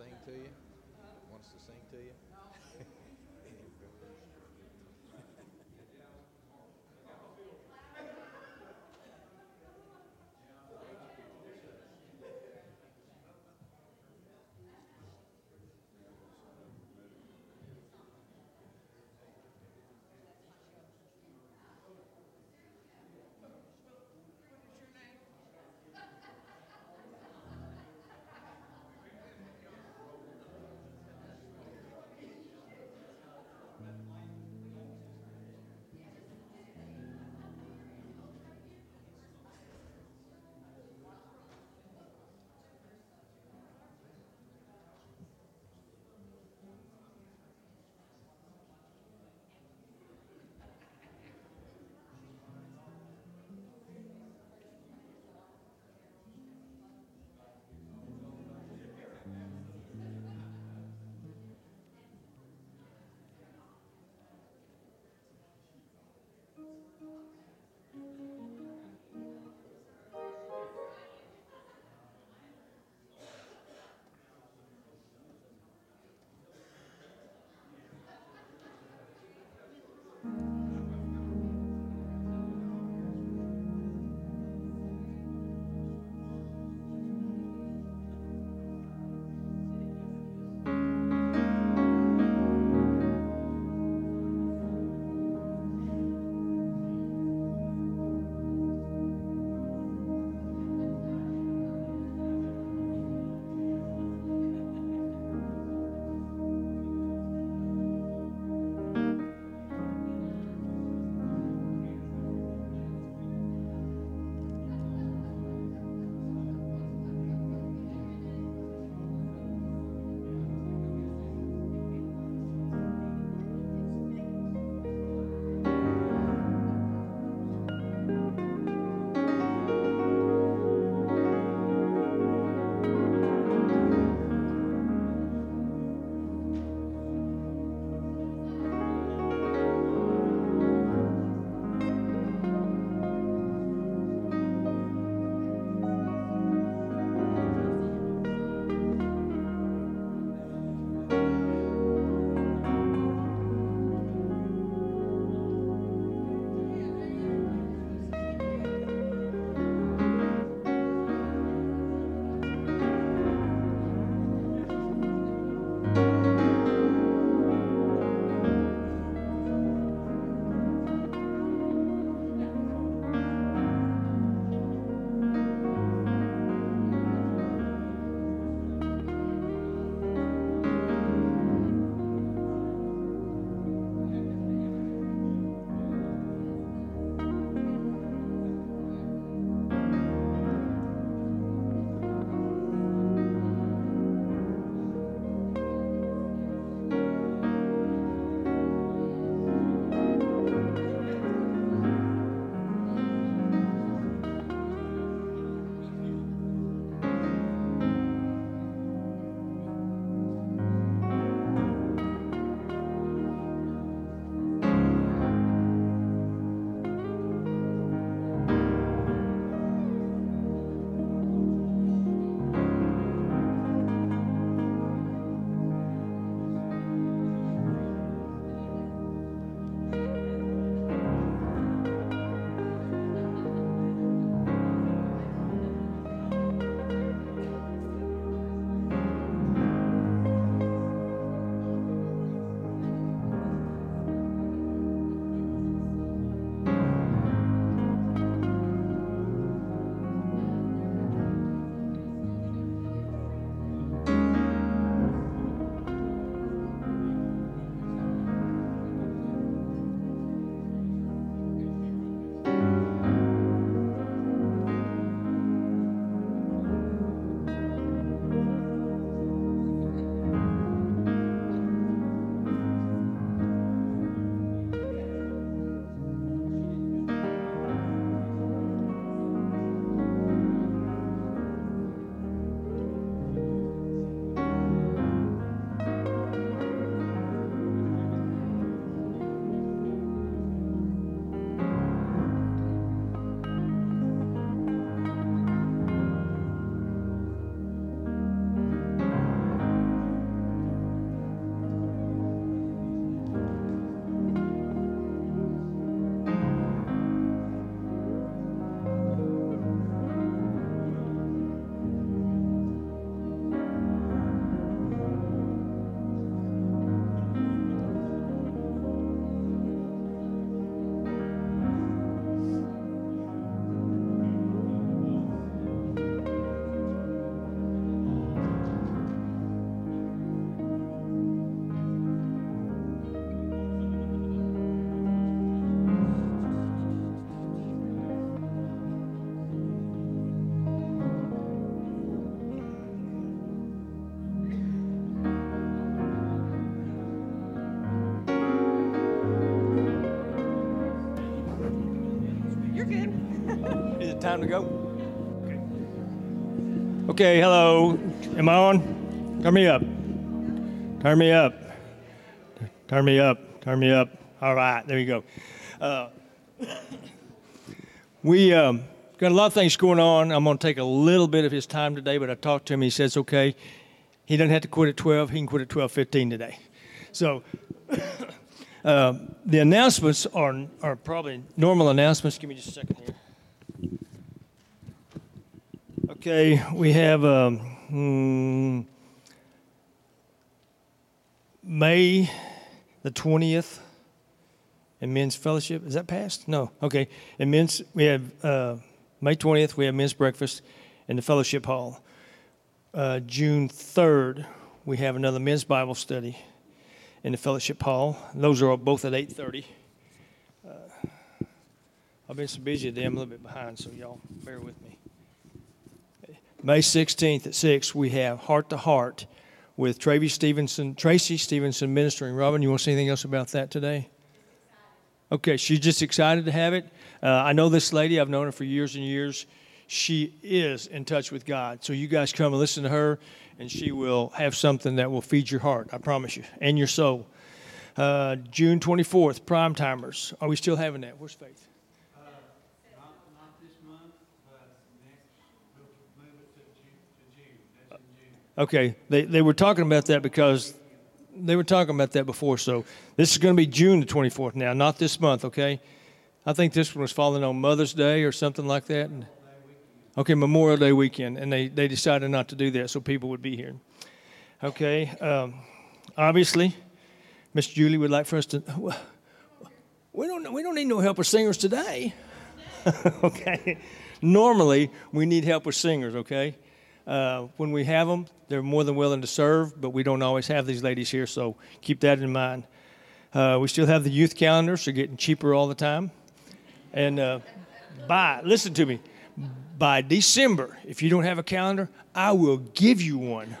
sing to you? Want to sing to you? Okay. Time to go? Okay, hello. Am I on? Turn me up. Turn me up. Turn me up. Turn me up. All right, there you go. Uh, we um, got a lot of things going on. I'm going to take a little bit of his time today, but I talked to him. He says, okay. He doesn't have to quit at 12. He can quit at 12:15 today. So uh, the announcements are, are probably normal announcements. Give me just a second here. Okay, we have um, hmm, May the 20th in men's fellowship. Is that past? No. Okay. In men's, we have uh, May 20th, we have men's breakfast in the fellowship hall. Uh, June 3rd, we have another men's Bible study in the fellowship hall. Those are both at 8:30. Uh, I've been so busy today, I'm a little bit behind, so y'all bear with me. May 16th at 6, we have Heart to Heart with Tracy Stevenson, Tracy Stevenson ministering. Robin, you want to say anything else about that today? Okay, she's just excited to have it. Uh, I know this lady, I've known her for years and years. She is in touch with God. So you guys come and listen to her, and she will have something that will feed your heart, I promise you, and your soul. Uh, June 24th, Prime Timers. Are we still having that? Where's Faith? Uh, Not, not this month, but next, we'll move it to June, to June, that's in June. Okay, they, they were talking about that because they were talking about that before. So this is going to be June the 24th now, not this month, okay? I think this one was falling on Mother's Day or something like that. And, okay, Memorial Day weekend, and they, they decided not to do that so people would be here. Okay, um, obviously, Miss Julie would like for us to. We don't, we don't need no help with singers today. okay, normally we need help with singers, okay? Uh, when we have them, they're more than willing to serve, but we don't always have these ladies here, so keep that in mind. Uh, we still have the youth calendars, they're getting cheaper all the time. And uh, by, listen to me, by December, if you don't have a calendar, I will give you one.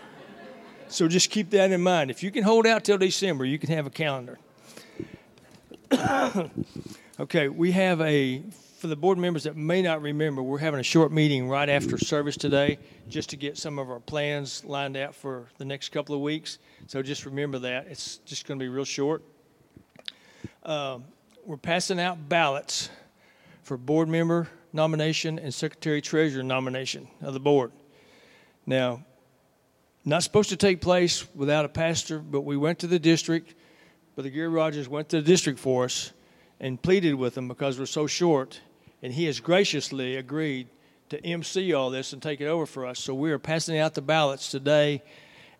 So just keep that in mind. If you can hold out till December, you can have a calendar. okay, we have a, for the board members that may not remember, we're having a short meeting right after service today just to get some of our plans lined out for the next couple of weeks. So just remember that. It's just going to be real short. Um, we're passing out ballots for board member nomination and secretary treasurer nomination of the board. Now, not supposed to take place without a pastor, but we went to the district. Brother Gary Rogers went to the district for us and pleaded with them because we're so short, and he has graciously agreed to MC all this and take it over for us. So we are passing out the ballots today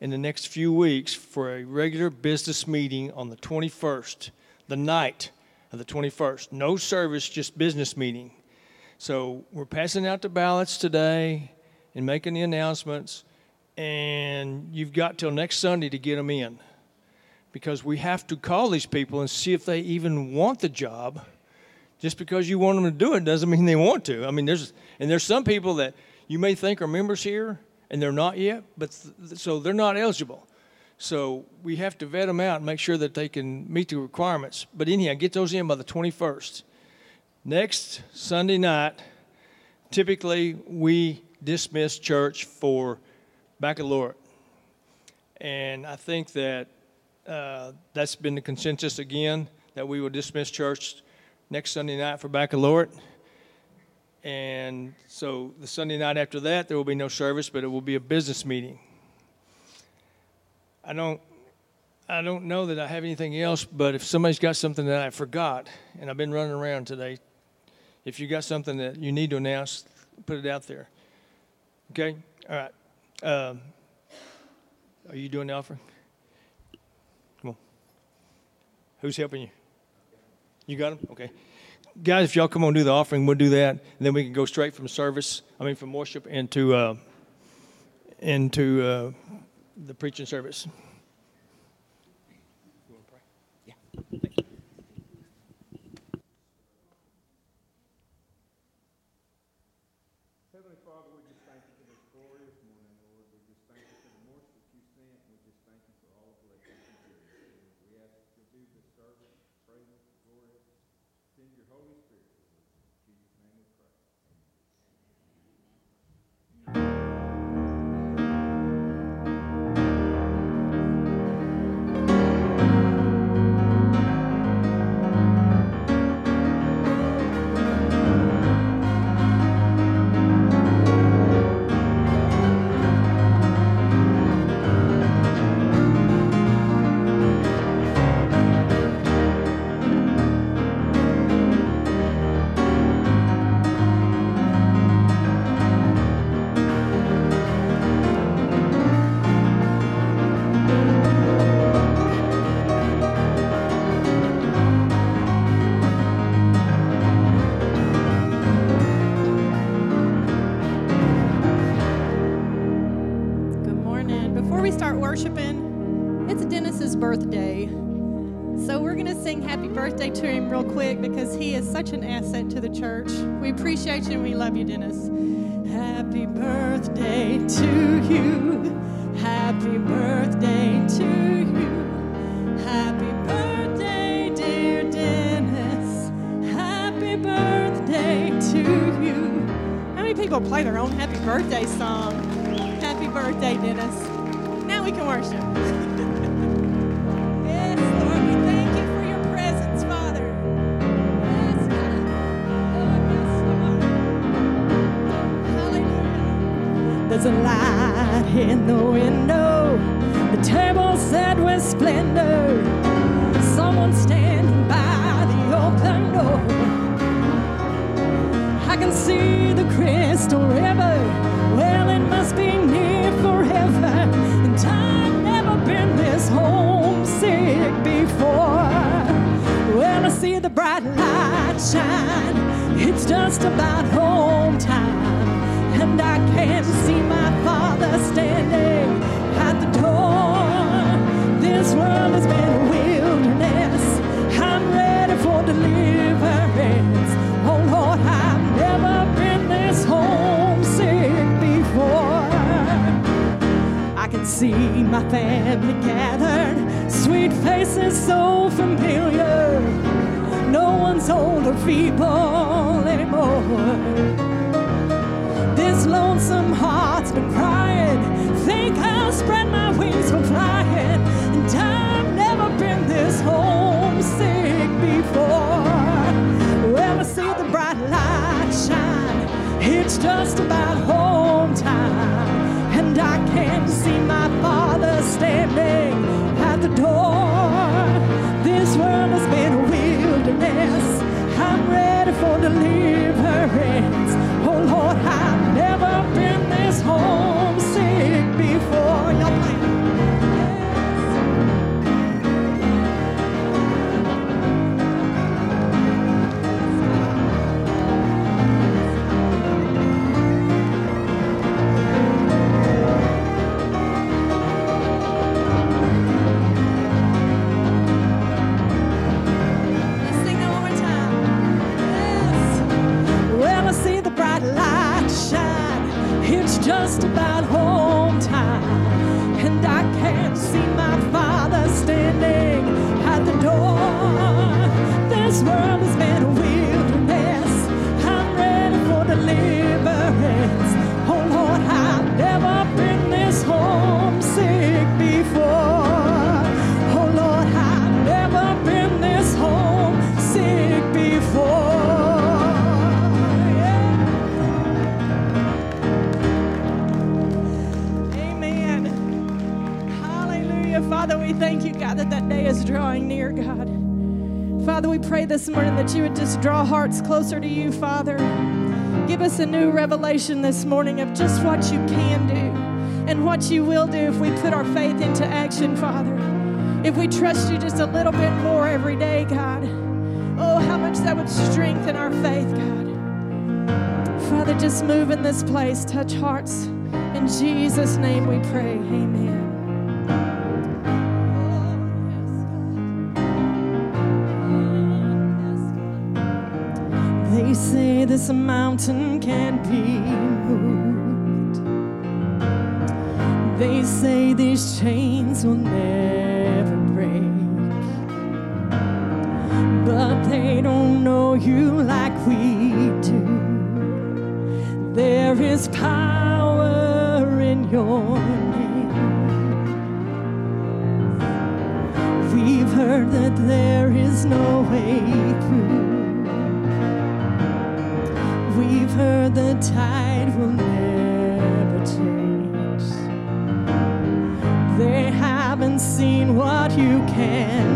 in the next few weeks for a regular business meeting on the 21st, the night of the 21st. No service, just business meeting. So we're passing out the ballots today and making the announcements, and you've got till next Sunday to get them in because we have to call these people and see if they even want the job. Just because you want them to do it doesn't mean they want to. I mean, there's and there's some people that you may think are members here and they're not yet, but so they're not eligible. So we have to vet them out and make sure that they can meet the requirements. But anyhow, get those in by the 21st. Next Sunday night, typically we dismiss church for baccalaureate. And I think that uh, that's been the consensus again that we will dismiss church next Sunday night for baccalaureate. And so the Sunday night after that, there will be no service, but it will be a business meeting. I don't, I don't know that I have anything else, but if somebody's got something that I forgot, and I've been running around today, if you got something that you need to announce, put it out there. Okay? All right. Um, are you doing the offering? Come on. Who's helping you? You got them? Okay. Guys, if y'all come on do the offering, we'll do that. And then we can go straight from service, I mean, from worship into, uh, into uh, the preaching service. Yeah. real quick because he is such an asset to the church. We appreciate you and we love you, Dennis. Family gathered, sweet faces so familiar. No one's old or feeble anymore. This lonesome heart's been crying. Think I'll spread my wings for flying. And I've never been this homesick before. Well, I see the bright light shine. It's just about just about this morning that you would just draw hearts closer to you, Father. Give us a new revelation this morning of just what you can do and what you will do if we put our faith into action, Father. If we trust you just a little bit more every day, God. Oh, how much that would strengthen our faith, God. Father, just move in this place, touch hearts. In Jesus' name we pray. Amen. this mountain can't be moved. They say these chains will never. hand.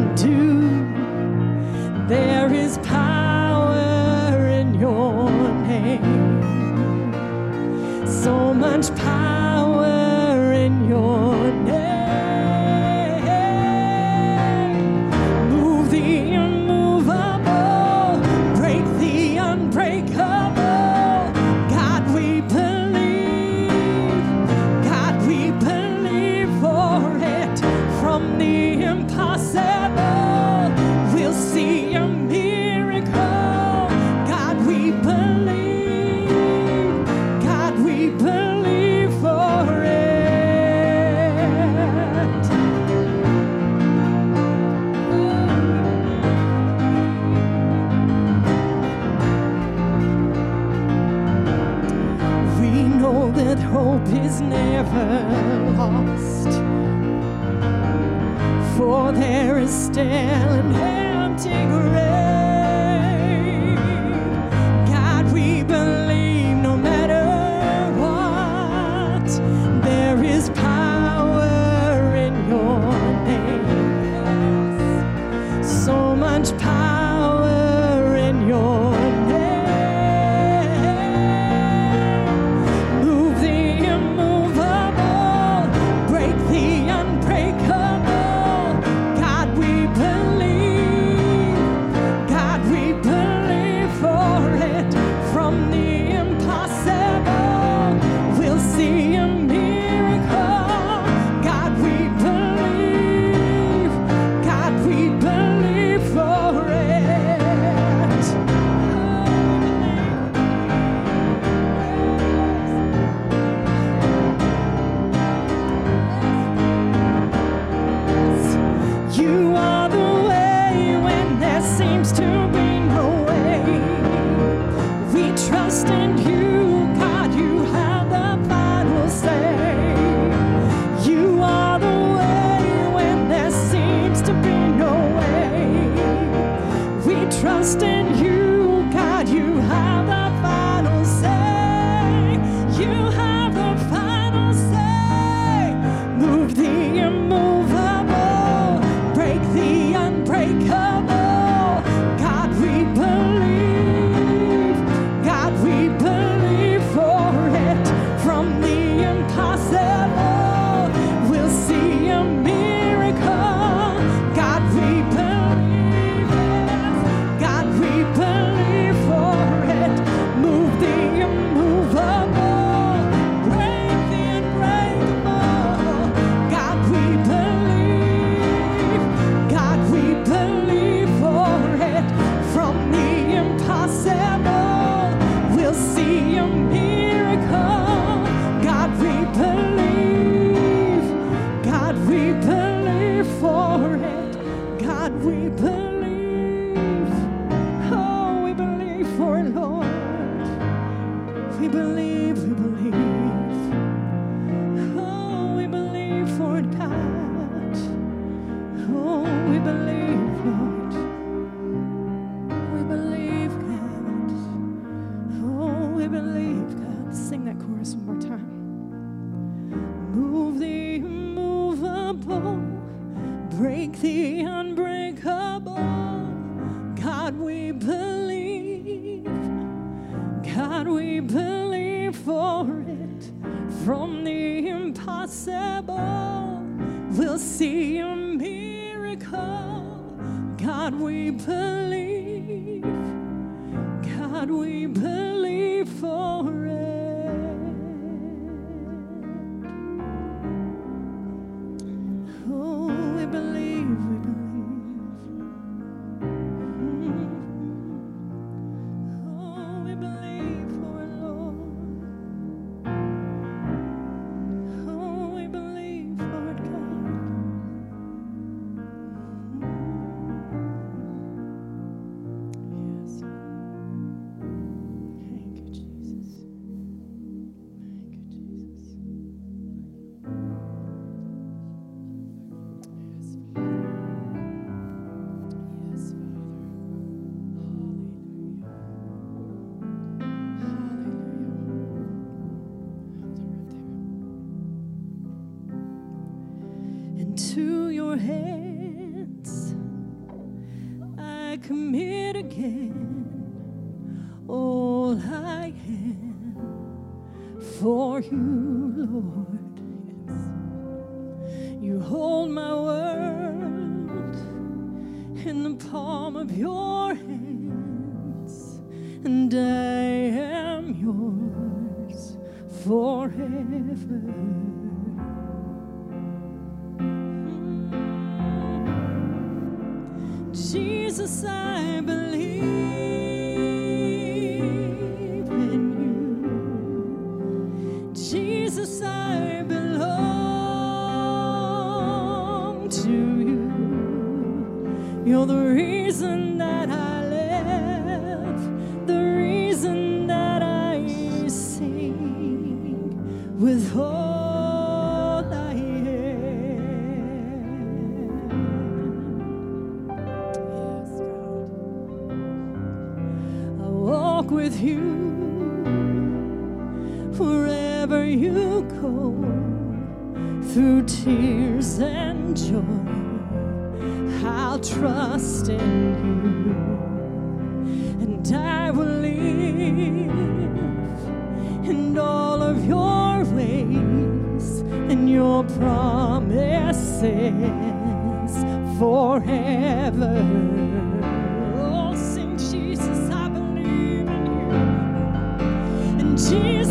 with you wherever you go through tears and joy. I'll trust in you and I will live in all of your ways and your promises forever. Jesus.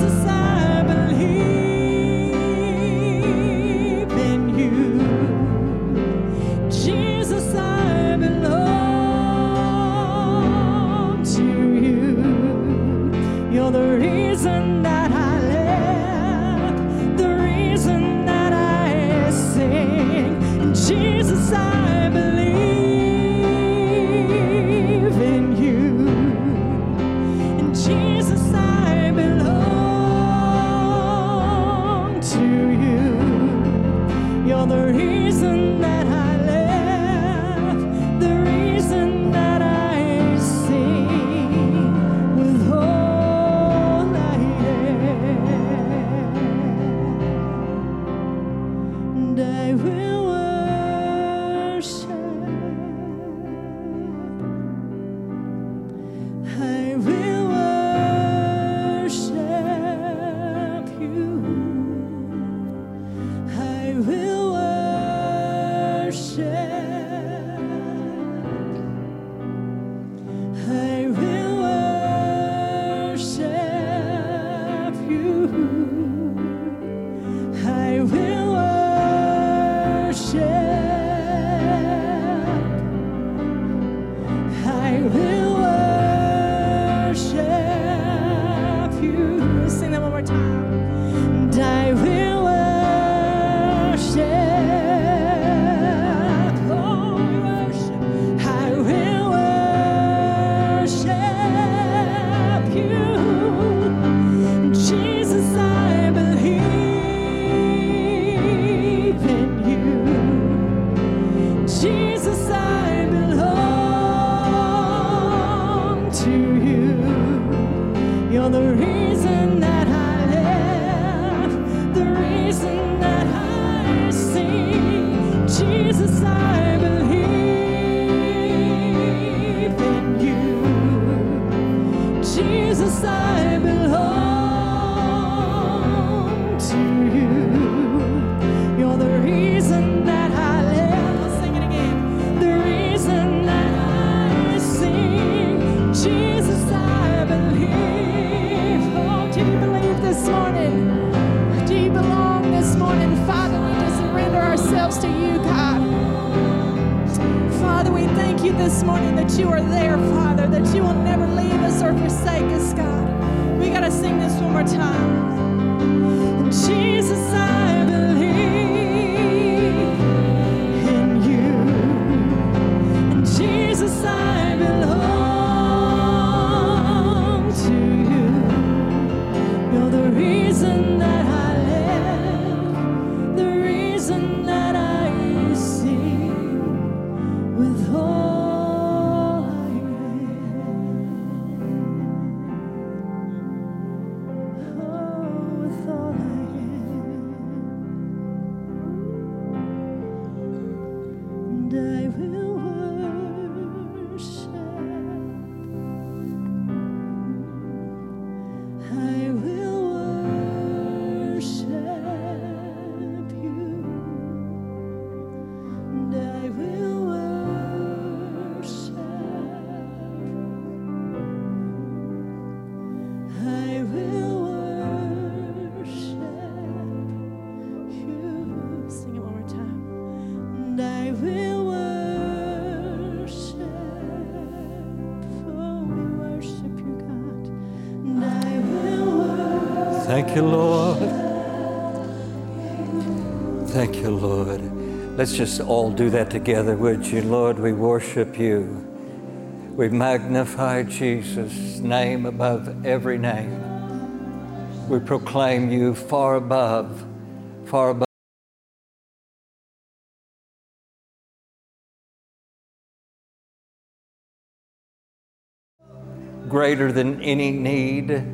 ourselves to you, God. Father, we thank you this morning that you are there, Father, that you will never leave us or forsake us, God. We got to sing this one more time. Jesus, I Let's just all do that together, would you? Lord, we worship you. We magnify Jesus' name above every name. We proclaim you far above, far above. Greater than any need.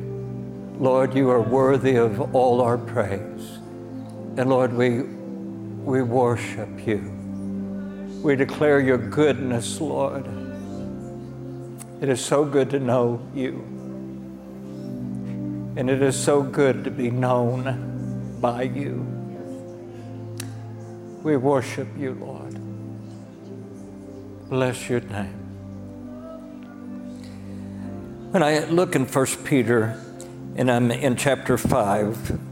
Lord, you are worthy of all our praise. And Lord, we, we worship you. We declare your goodness, Lord. It is so good to know you. And it is so good to be known by you. We worship you, Lord. Bless your name. When I look in 1 Peter, and I'm in chapter 5,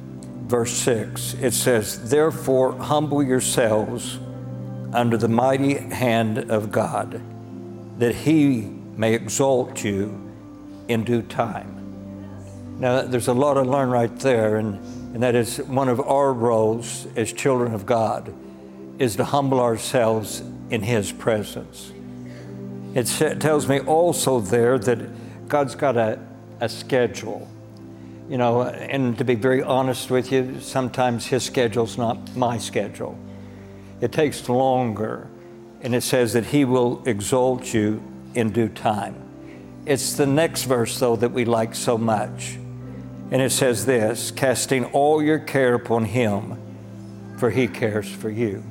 verse 6, it says, Therefore, humble yourselves under the mighty hand of God, that he may exalt you in due time. Now, there's a lot to learn right there, and, and that is one of our roles as children of God is to humble ourselves in His presence. It tells me also there that God's got a, a schedule. You know, and to be very honest with you, sometimes His schedule's not my schedule. It takes longer, and it says that He will exalt you in due time. It's the next verse, though, that we like so much. And it says this casting all your care upon Him, for He cares for you.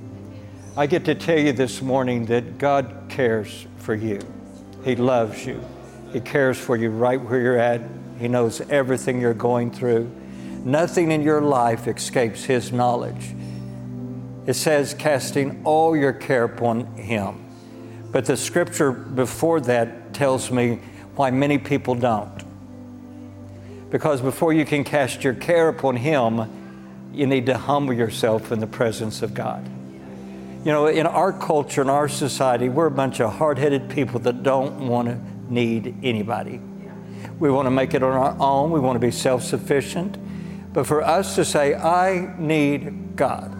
I get to tell you this morning that God cares for you. He loves you. He cares for you right where you're at. He knows everything you're going through. Nothing in your life escapes His knowledge. It says, casting all your care upon Him. But the scripture before that tells me why many people don't. Because before you can cast your care upon Him, you need to humble yourself in the presence of God. You know, in our culture, in our society, we're a bunch of hard headed people that don't want to need anybody. We want to make it on our own, we want to be self sufficient. But for us to say, I need God,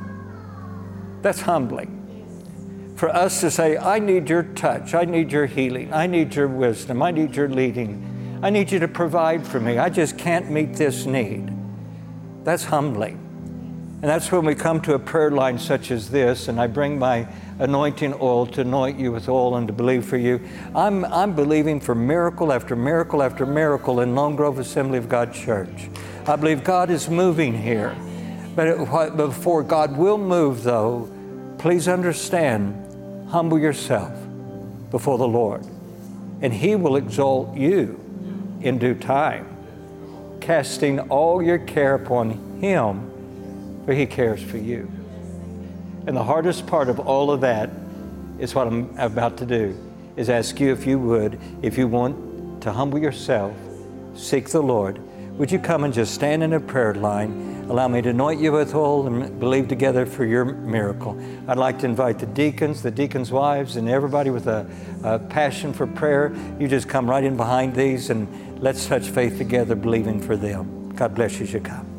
that's humbling. For us to say, I need your touch, I need your healing, I need your wisdom, I need your leading, I need you to provide for me, I just can't meet this need. That's humbling. And that's when we come to a prayer line such as this, and I bring my anointing oil to anoint you with oil and to believe for you. I'm, I'm believing for miracle after miracle after miracle in Lone Grove Assembly of God Church. I believe God is moving here. But it, before God will move, though, please understand humble yourself before the Lord, and He will exalt you in due time, casting all your care upon Him for He cares for you. And the hardest part of all of that is what I'm about to do is ask you if you would, if you want to humble yourself, seek the Lord, would you come and just stand in a prayer line? Allow me to anoint you with oil and believe together for your miracle. I'd like to invite the deacons, the deacons' wives, and everybody with a, a passion for prayer. You just come right in behind these and let's touch faith together, believing for them. God bless you as you come.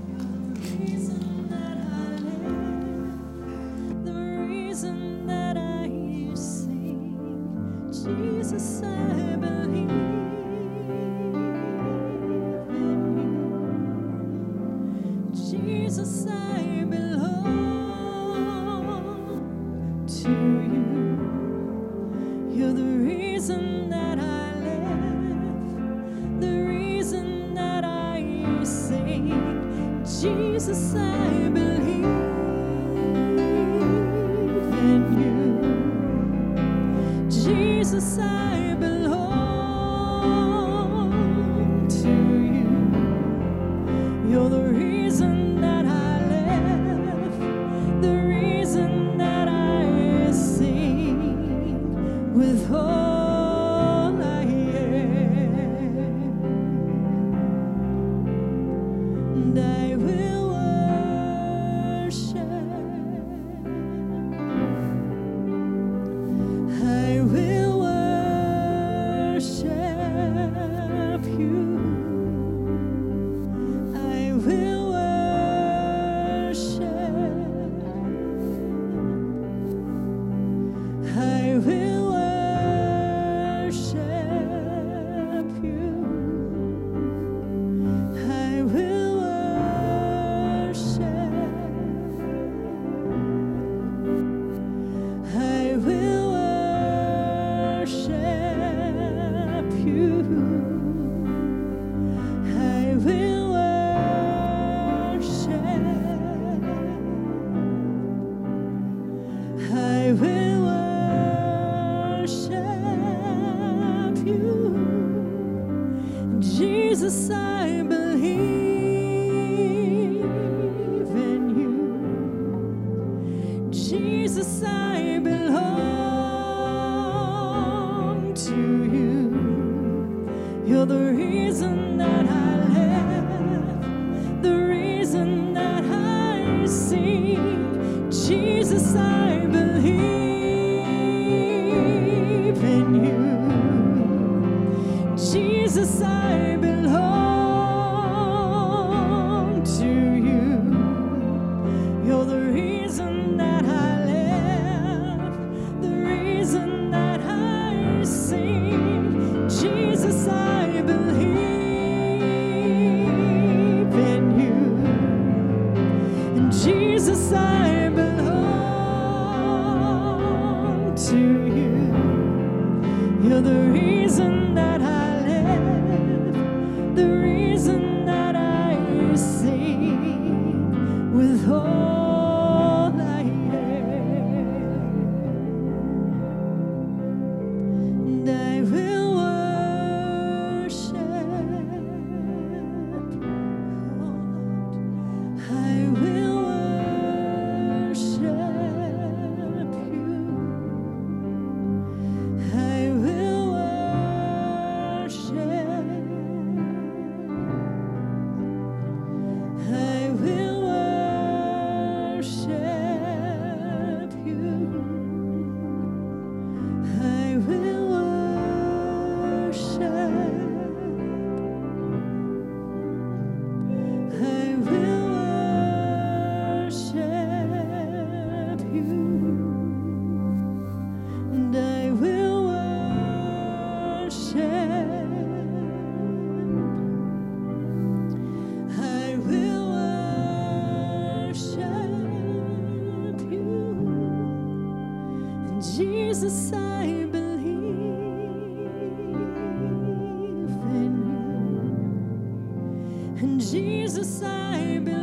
And Jesus, I belong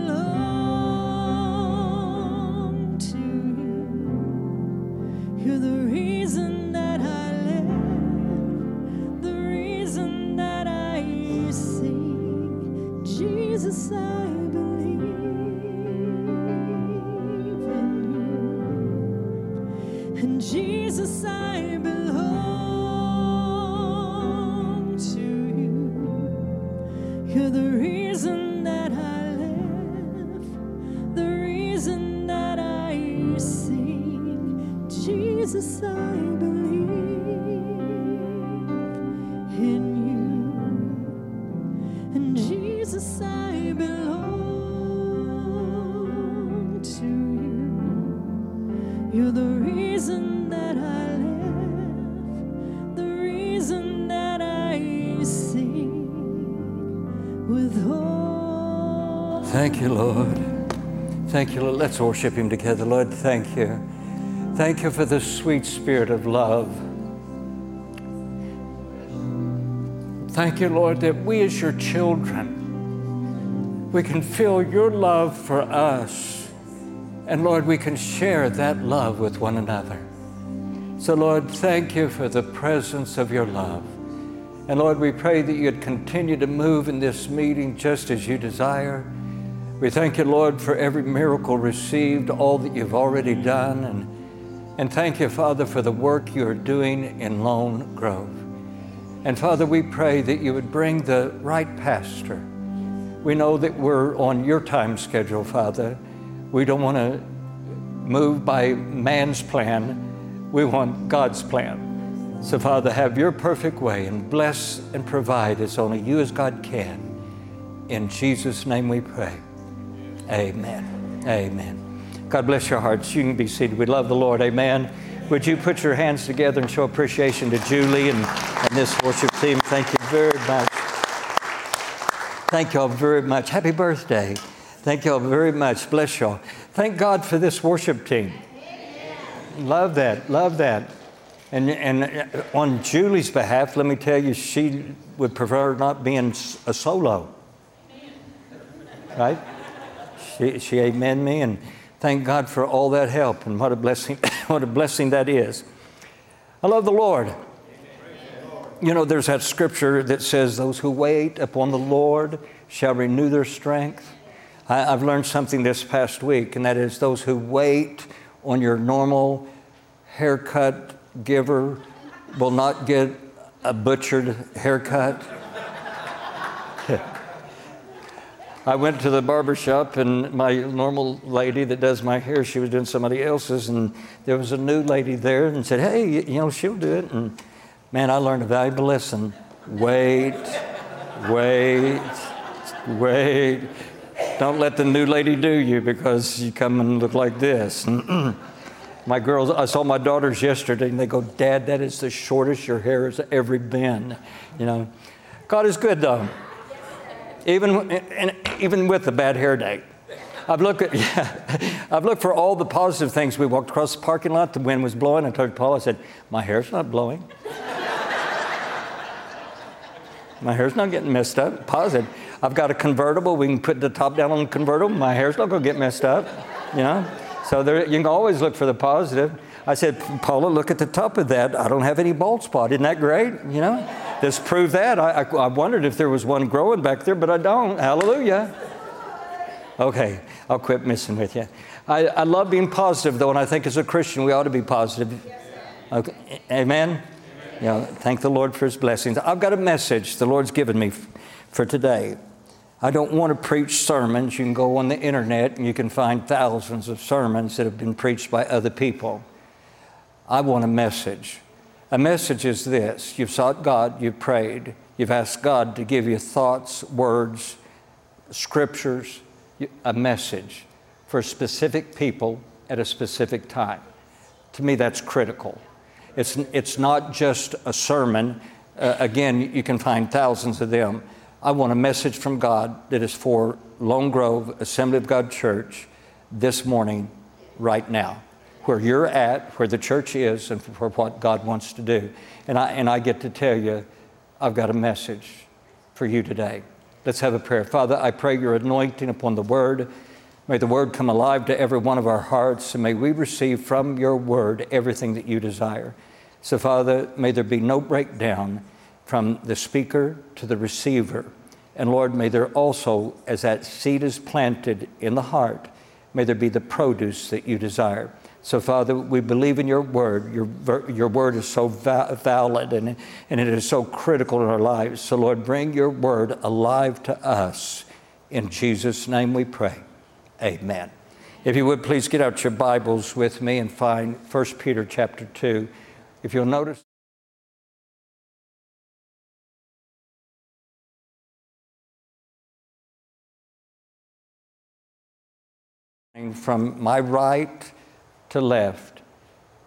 Thank you. Let's worship Him together, Lord. Thank you. Thank you for the sweet spirit of love. Thank you, Lord, that we as your children, we can feel your love for us. And Lord, we can share that love with one another. So, Lord, thank you for the presence of your love. And Lord, we pray that you'd continue to move in this meeting just as you desire. We thank you, Lord, for every miracle received, all that you've already done. And, and thank you, Father, for the work you are doing in Lone Grove. And Father, we pray that you would bring the right pastor. We know that we're on your time schedule, Father. We don't want to move by man's plan, we want God's plan. So, Father, have your perfect way and bless and provide as only you as God can. In Jesus' name we pray. Amen. Amen. God bless your hearts. You can be seated. We love the Lord. Amen. Would you put your hands together and show appreciation to Julie and, and this worship team? Thank you very much. Thank you all very much. Happy birthday. Thank you all very much. Bless y'all. Thank God for this worship team. Love that. Love that. And, and on Julie's behalf, let me tell you, she would prefer not being a solo. Right? She, she amen me, and thank God for all that help, and what a blessing, what a blessing that is. I love the Lord. you know, there's that scripture that says, Those who wait upon the Lord shall renew their strength. I, I've learned something this past week, and that is those who wait on your normal haircut giver will not get a butchered haircut. I went to the barber shop, and my normal lady that does my hair, she was doing somebody else's, and there was a new lady there and said, Hey, you know, she'll do it. And man, I learned a valuable lesson. Wait, wait, wait. Don't let the new lady do you because you come and look like this. my girls, I saw my daughters yesterday, and they go, Dad, that is the shortest your hair has ever been. You know, God is good though even, and even with the bad hair day. I've looked, at, yeah, I've looked for all the positive things. We walked across the parking lot, the wind was blowing. I told Paul, I said, My hair's not blowing. My hair's not getting messed up. Positive. I've got a convertible. We can put the top down on the convertible. My hair's not going to get messed up. You know? So there, you can always look for the positive. I said, Paula, look at the top of that. I don't have any bald spot. Isn't that great? You know? This proved that. I, I, I wondered if there was one growing back there, but I don't. Hallelujah. Okay, I'll quit messing with you. I, I love being positive, though, and I think as a Christian we ought to be positive. Okay. Amen? Yeah, thank the Lord for his blessings. I've got a message the Lord's given me f- for today. I don't want to preach sermons. You can go on the internet and you can find thousands of sermons that have been preached by other people. I want a message. A message is this you've sought God, you've prayed, you've asked God to give you thoughts, words, scriptures, a message for specific people at a specific time. To me, that's critical. It's, it's not just a sermon. Uh, again, you can find thousands of them. I want a message from God that is for Lone Grove Assembly of God Church this morning, right now where you're at, where the church is, and for what God wants to do. And I, and I get to tell you, I've got a message for you today. Let's have a prayer. Father, I pray your anointing upon the word. May the word come alive to every one of our hearts, and may we receive from your word everything that you desire. So, Father, may there be no breakdown from the speaker to the receiver. And Lord, may there also, as that seed is planted in the heart, may there be the produce that you desire. So, Father, we believe in your word. Your, your word is so va- valid and, and it is so critical in our lives. So, Lord, bring your word alive to us. In Jesus' name we pray. Amen. If you would please get out your Bibles with me and find 1 Peter chapter 2. If you'll notice, from my right to left,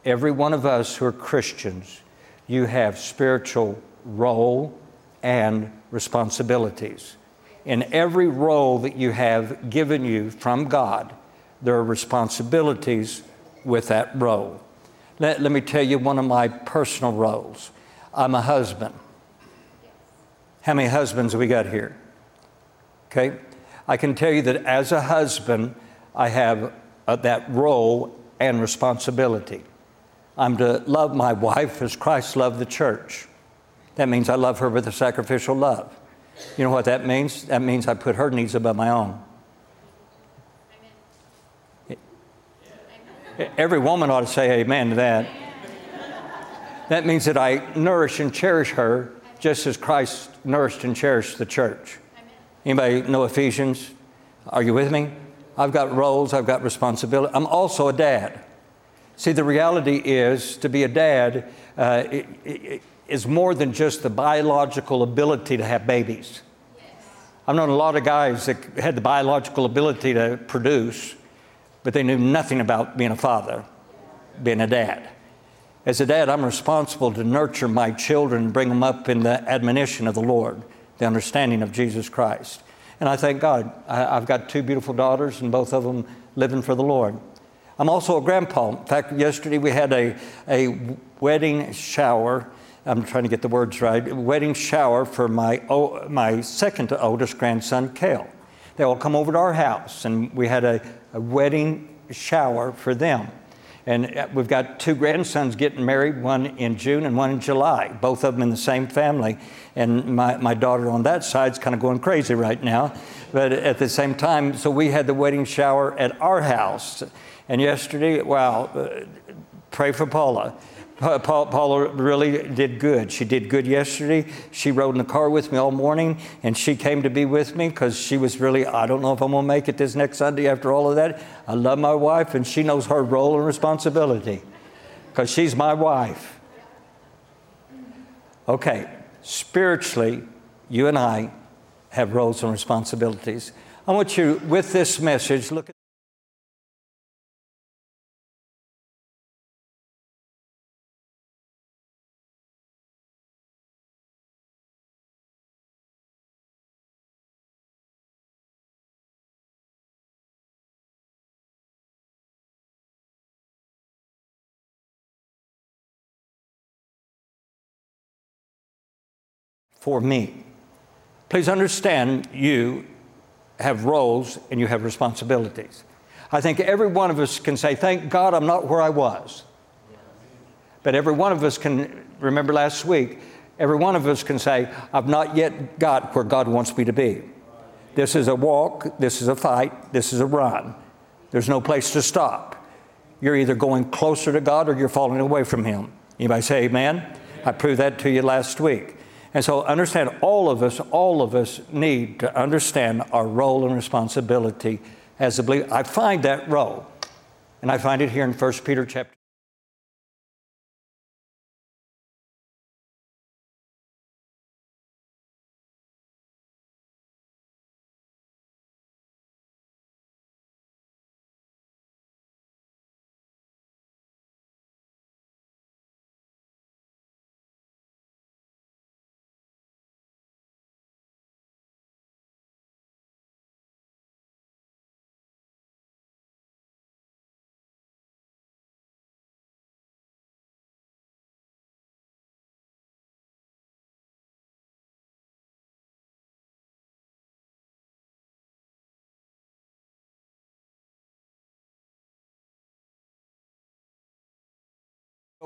every one of us who are Christians, you have spiritual role and responsibilities. In every role that you have given you from God, there are responsibilities with that role. Let, let me tell you one of my personal roles. I'm a husband. How many husbands we got here? Okay? I can tell you that as a husband, I have uh, that role and responsibility. I'm to love my wife as Christ loved the church. That means I love her with a sacrificial love. You know what that means? That means I put her needs above my own. Every woman ought to say amen to that. That means that I nourish and cherish her just as Christ nourished and cherished the church. Anybody know Ephesians? Are you with me? I've got roles, I've got responsibility. I'm also a dad. See, the reality is to be a dad uh, more than just the biological ability to have babies. I've known a lot of guys that had the biological ability to produce, but they knew nothing about being a father, being a dad. As a dad, I'm responsible to nurture my children bring them up in the admonition of the Lord, the understanding of Jesus Christ. And I thank God. I, have got two beautiful daughters, and both of them living for the Lord. I'm also a grandpa. In fact, yesterday we had a, a wedding shower. I'm trying to get the words right. Wedding shower for my, my second to oldest grandson, Kale. They all come over to our house, and we had a, a wedding shower for them. And uh, we've got two grandsons getting married, one in June and one in July, both of them in the same family. And my, my daughter on that side's kind of going crazy right now. But at the same time, so we had the wedding shower at our house. And yesterday, wow, uh, pray for Paula. Uh, pa- Paula really did good. She did good yesterday. She rode in the car with me all morning, and she came to be with me because she was really, I don't know if I'm going to make it this next Sunday after all of that. I love my wife, and she knows her role and responsibility because she's my wife. Okay, spiritually, you and I have roles and responsibilities. I want you, with this message, look at for me. Please understand you have roles and you have responsibilities. I think every one of us can say, Thank God I'm not where I was. But every one of us can, remember last week, every one of us can say, I've not yet got where God wants me to be. This is a walk, this is a fight, this is a run. There's no place to stop. You're either going closer to God or you're falling away from Him. Anybody say amen? I proved that to you last week. And so understand all of us, all of us need to understand our role and responsibility as a believer. I find that role, and I find it here in 1 Peter chapter.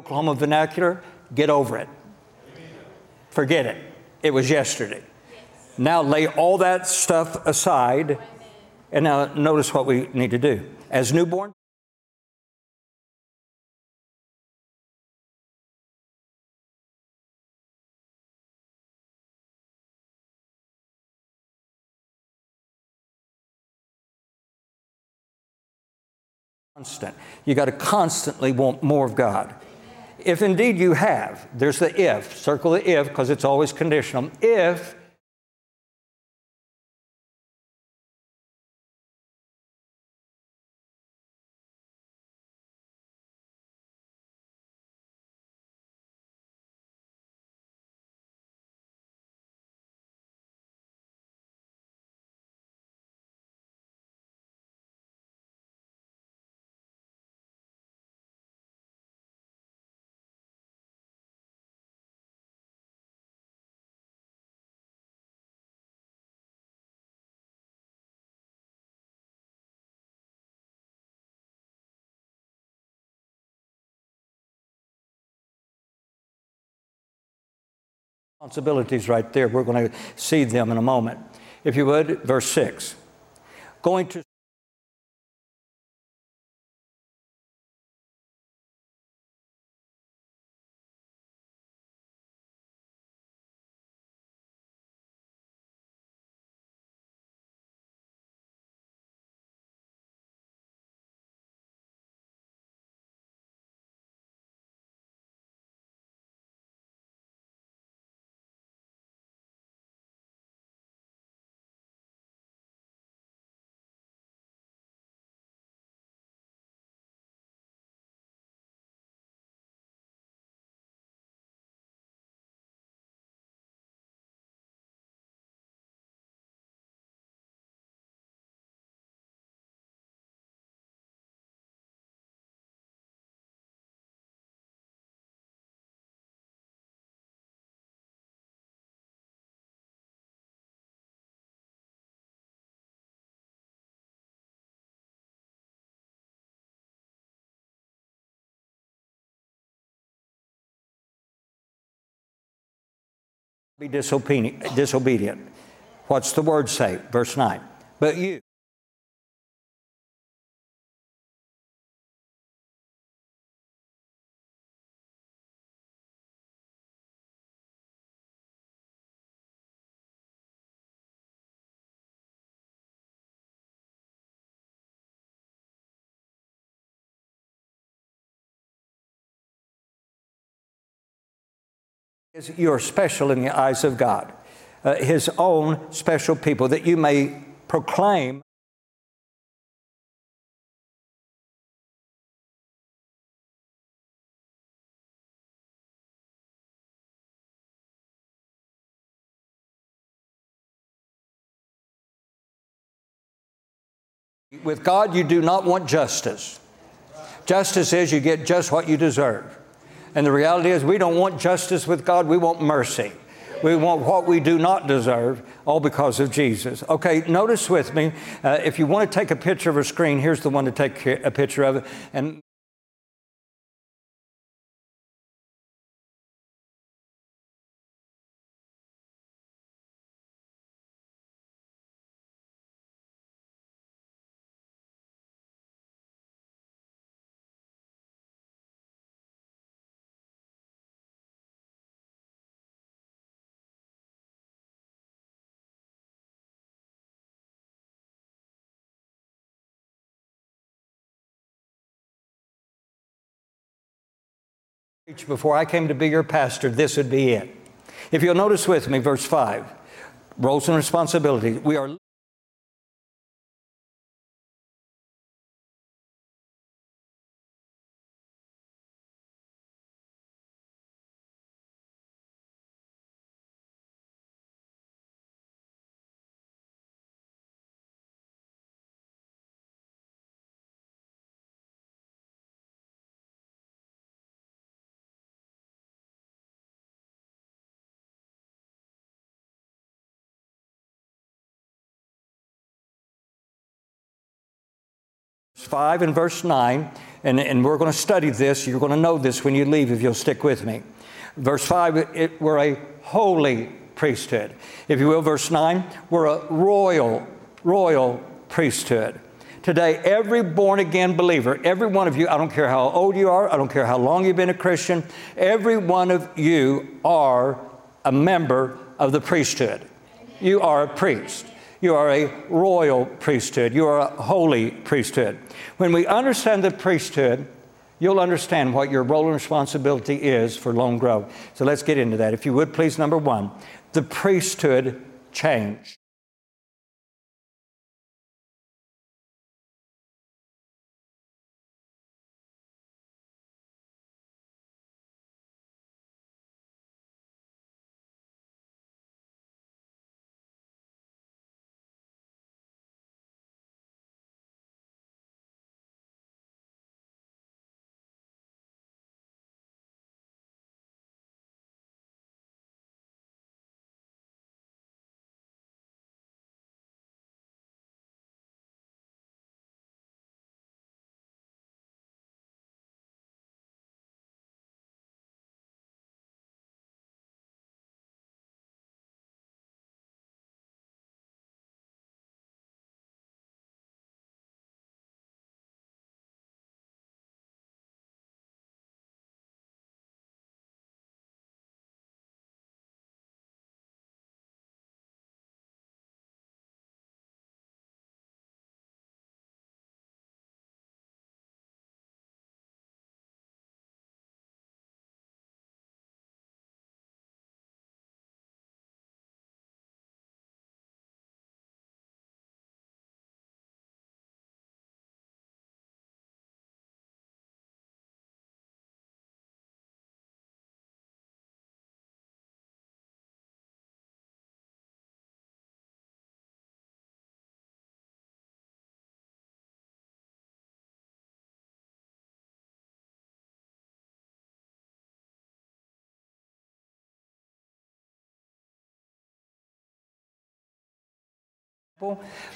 Oklahoma vernacular, get over it. Forget it. It was yesterday. Now lay all that stuff aside, and now notice what we need to do. As newborn, constant. You got to constantly want more of God. If indeed you have, there's the if, circle the if because it's always conditional. If responsibilities right there. We're going to see them in a moment. If you would, verse 6. Going to be disobedient. disobedient. What's the word say? Verse 9. But you. Is you're special in the eyes of God, uh, His own special people, that you may proclaim. With God, you do not want justice. Justice is you get just what you deserve. And the reality is, we don't want justice with God, we want mercy. We want what we do not deserve, all because of Jesus. Okay, notice with me, uh, if you want to take a picture of a screen, here's the one to take a picture of it. And before I came to be your pastor, this would be it. If you'll notice with me, verse 5 roles and responsibilities. We are 5 and verse 9, and, and we're going to study this. You're going to know this when you leave if you'll stick with me. Verse 5, it, we're a holy priesthood. If you will, verse 9, we're a royal, royal priesthood. Today, every born again believer, every one of you, I don't care how old you are, I don't care how long you've been a Christian, every one of you are a member of the priesthood. You are a priest. You are a royal priesthood. You are a holy priesthood. When we understand the priesthood, you'll understand what your role and responsibility is for Lone Grove. So let's get into that. If you would, please, number one, the priesthood change.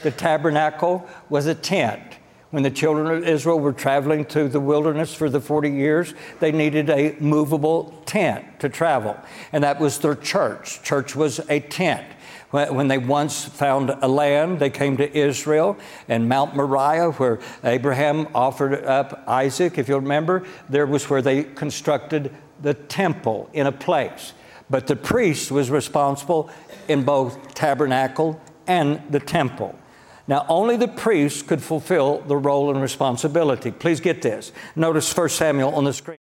The tabernacle was a tent When the children of Israel were traveling through the wilderness for the 40 years, they needed a movable tent to travel. And that was their church. Church was a tent. When they once found a land, they came to Israel and Mount Moriah, where Abraham offered up Isaac, if you'll remember, there was where they constructed the temple in a place. But the priest was responsible in both tabernacle and the temple. Now, only the priests could fulfill the role and responsibility. Please get this. Notice 1 Samuel on the screen.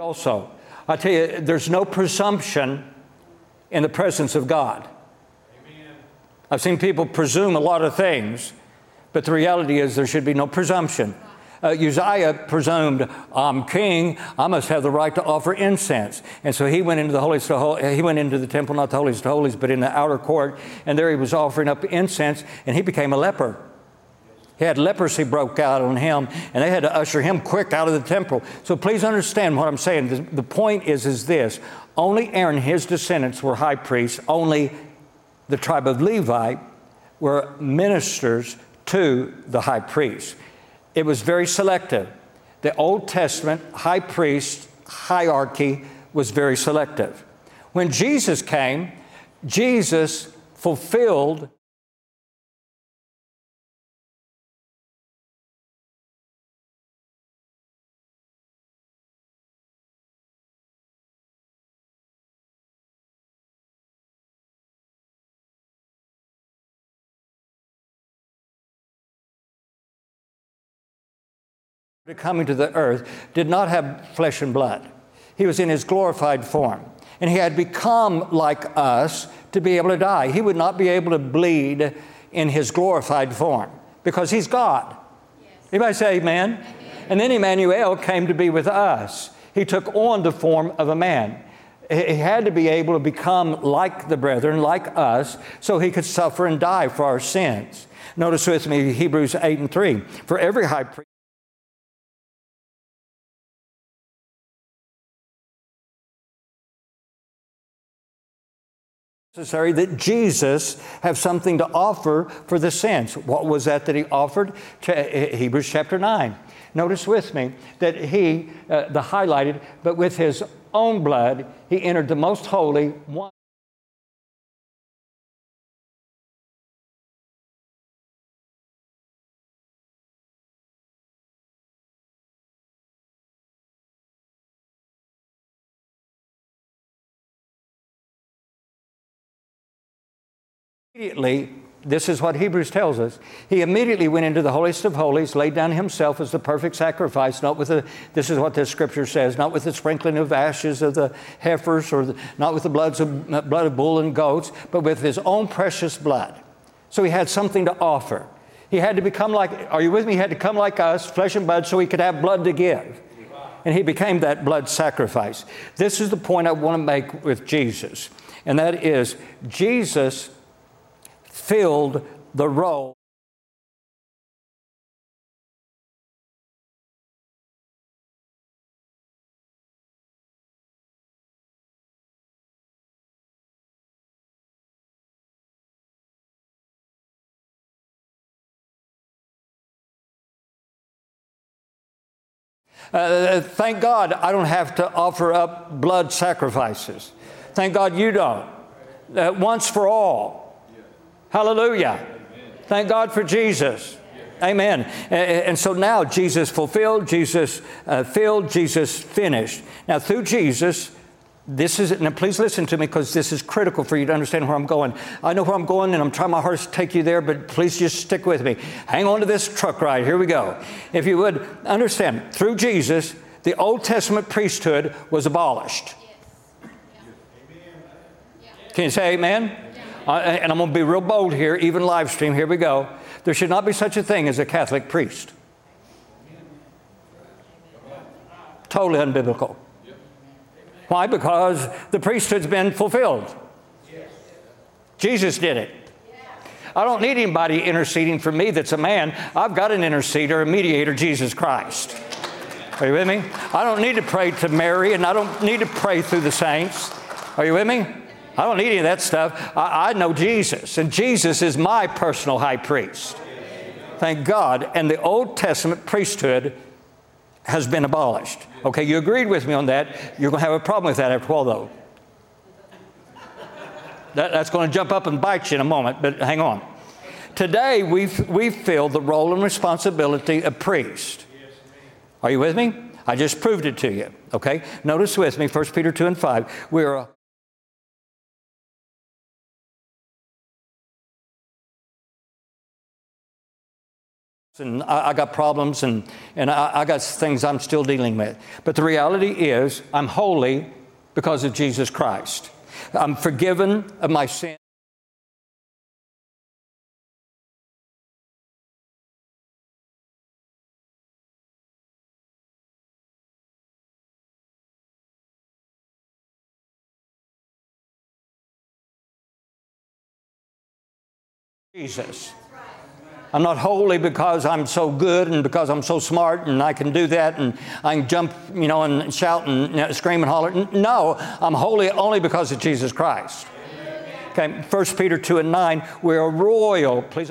Also, I tell you, there's no presumption in the presence of God. Amen. I've seen people presume a lot of things, but the reality is there should be no presumption. Uh, Uzziah presumed, I'm king, I must have the right to offer incense. And so he went into the holiest he went into the temple, not the holiest of holies, but in the outer court, and there he was offering up incense, and he became a leper. He had leprosy broke out on him, and they had to usher him quick out of the temple. So please understand what I'm saying. The, the point is, is this: only Aaron his descendants were high priests. Only the tribe of Levi were ministers to the high priest. It was very selective. The Old Testament high priest hierarchy was very selective. When Jesus came, Jesus fulfilled coming to the earth did not have flesh and blood. He was in his glorified form. And he had become like us to be able to die. He would not be able to bleed in his glorified form because he's God. Yes. Anybody say amen? amen? And then Emmanuel came to be with us. He took on the form of a man. He had to be able to become like the brethren, like us, so he could suffer and die for our sins. Notice with me Hebrews 8 and 3. For every high priest, necessary that Jesus have something to offer for the sins. What was that that he offered? Hebrews chapter 9. Notice with me that he, uh, the highlighted, but with his own blood, he entered the most holy one. Immediately, this is what Hebrews tells us. He immediately went into the holiest of holies, laid down himself as the perfect sacrifice, not with the, this is what the scripture says, not with the sprinkling of ashes of the heifers or the, not with the bloods of, blood of bull and goats, but with his own precious blood. So he had something to offer. He had to become like, are you with me? He had to come like us, flesh and blood, so he could have blood to give. And he became that blood sacrifice. This is the point I want to make with Jesus, and that is Jesus filled the role. Uh, thank God I don't have to offer up blood sacrifices. Thank God you don't. Uh, once for all. Hallelujah. Thank God for Jesus. Amen. And so now Jesus fulfilled, Jesus uh, filled, Jesus finished. Now through Jesus, this is, now please listen to me because this is critical for you to understand where I'm going. I know where I'm going and I'm trying my hardest to take you there, but please just stick with me. Hang on to this truck ride. Here we go. If you would understand, through Jesus, the Old Testament priesthood was abolished. Yes. Can you say amen? Uh, and I'm going to be real bold here, even live stream, here we go. There should not be such a thing as a Catholic priest. Totally unbiblical. Why? Because the priesthood's been fulfilled. Jesus did it. I don't need anybody interceding for me that's a man. I've got an interceder, a mediator, Jesus Christ. Are you with me? I don't need to pray to Mary and I don't need to pray through the saints. Are you with me? I don't need any of that stuff. I, I know Jesus, and Jesus is my personal high priest. Thank God. And the Old Testament priesthood has been abolished. Okay, you agreed with me on that. You're going to have a problem with that after a while, though. That, that's going to jump up and bite you in a moment, but hang on. Today, we we fill the role and responsibility of priest. Are you with me? I just proved it to you. Okay? Notice with me, 1 Peter 2 and 5. We're a and I, I, got problems and, and I, I got things I'm still dealing with. But the reality is, I'm holy because of Jesus Christ. I'm forgiven of my sin. Jesus. I'm not holy because I'm so good and because I'm so smart and I can do that and I can jump, you know, and shout and you know, scream and holler. No, I'm holy only because of Jesus Christ. Okay, 1 Peter 2 and 9, we're royal. Please.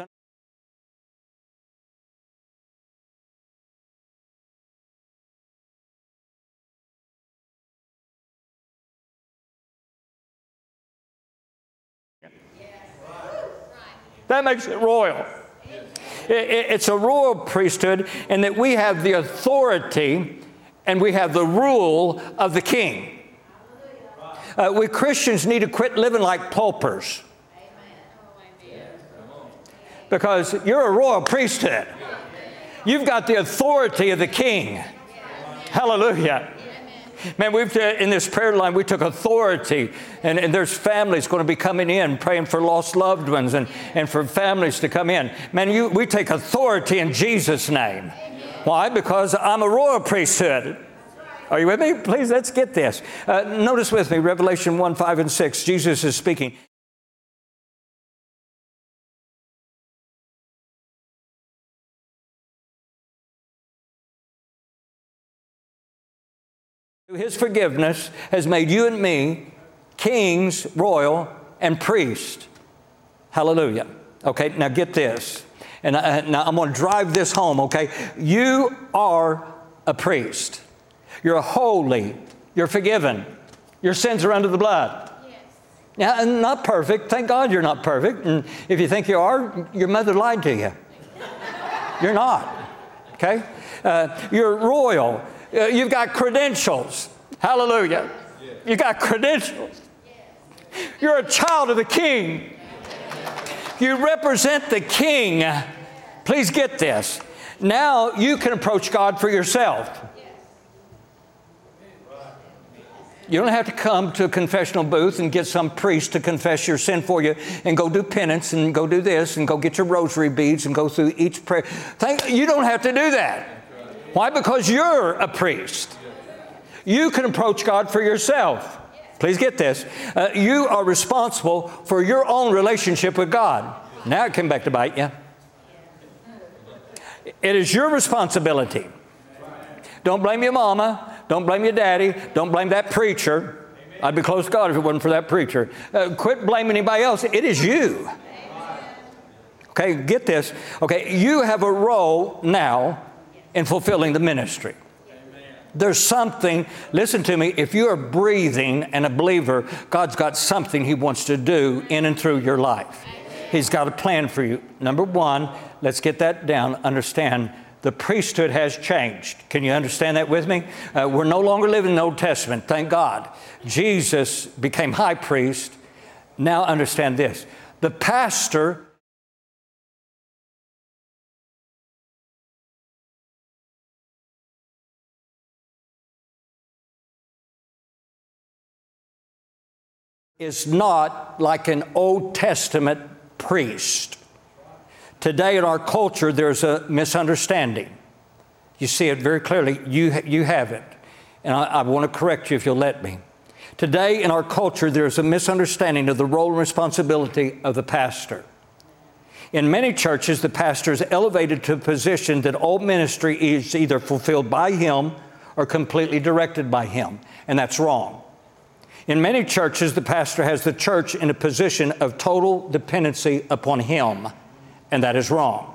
That makes it royal. It's a royal priesthood, and that we have the authority and we have the rule of the king. Uh, we Christians need to quit living like paupers. Because you're a royal priesthood. You've got the authority of the king. Hallelujah. Man, we've uh, in this prayer line we took authority, and, and, there's families going to be coming in praying for lost loved ones and, and for families to come in. Man, you, we take authority in Jesus' name. Why? Because I'm a royal priesthood. Are you with me? Please, let's get this. Uh, notice with me Revelation 1 5 and 6. Jesus is speaking. His forgiveness has made you and me kings, royal, and priest. Hallelujah. Okay, now get this. And I, now I'm going to drive this home, okay? You are a priest. You're holy. You're forgiven. Your sins are under the blood. Yes. Now, not perfect. Thank God you're not perfect. And if you think you are, your mother lied to you. you're not. Okay? Uh, you're royal. Uh, you've got credentials. Hallelujah. You got credentials. You're a child of the king. You represent the king. Please get this. Now you can approach God for yourself. You don't have to come to a confessional booth and get some priest to confess your sin for you and go do penance and go do this and go get your rosary beads and go through each prayer. You don't have to do that. Why? Because you're a priest. You can approach God for yourself. Please get this. Uh, you are responsible for your own relationship with God. Now it came back to bite you. It is your responsibility. Don't blame your mama. Don't blame your daddy. Don't blame that preacher. I'd be close to God if it wasn't for that preacher. Uh, quit blaming anybody else. It is you. Okay, get this. Okay, you have a role now in fulfilling the ministry. There's something, listen to me, if you are breathing and a believer, God's got something He wants to do in and through your life. He's got a plan for you. Number one, let's get that down. Understand the priesthood has changed. Can you understand that with me? Uh, we're no longer living in the Old Testament, thank God. Jesus became high priest. Now understand this the pastor is not like an Old Testament priest. Today in our culture, there's a misunderstanding. You see it very clearly. You, you have it. And I, I want to correct you if you'll let me. Today, in our culture, there is a misunderstanding of the role and responsibility of the pastor. In many churches, the pastor is elevated to a position that all ministry is either fulfilled by him or completely directed by him, and that's wrong. In many churches, the pastor has the church in a position of total dependency upon him, and that is wrong.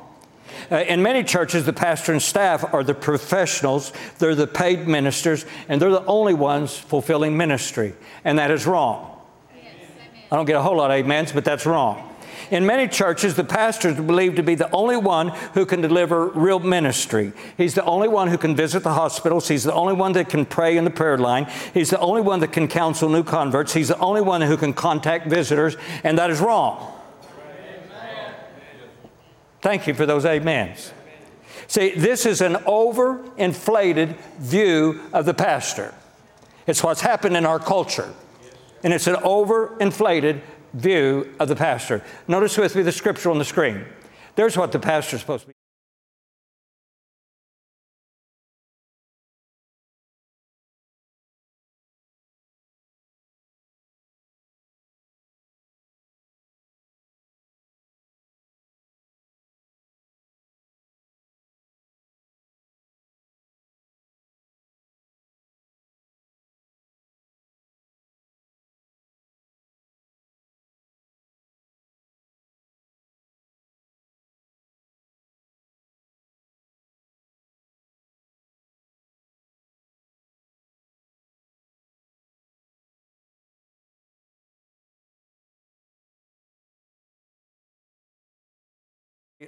Uh, in many churches, the pastor and staff are the professionals, they're the paid ministers, and they're the only ones fulfilling ministry, and that is wrong. I don't get a whole lot of amens, but that's wrong. In many churches, the pastor is believed to be the only one who can deliver real ministry. He's the only one who can visit the hospitals. He's the only one that can pray in the prayer line. He's the only one that can counsel new converts. He's the only one who can contact visitors, and that is wrong. Thank you for those amens. See, this is an overinflated view of the pastor. It's what's happened in our culture. And it's an overinflated view of the pastor. Notice with me the scripture on the screen. There's what the pastor is supposed to be.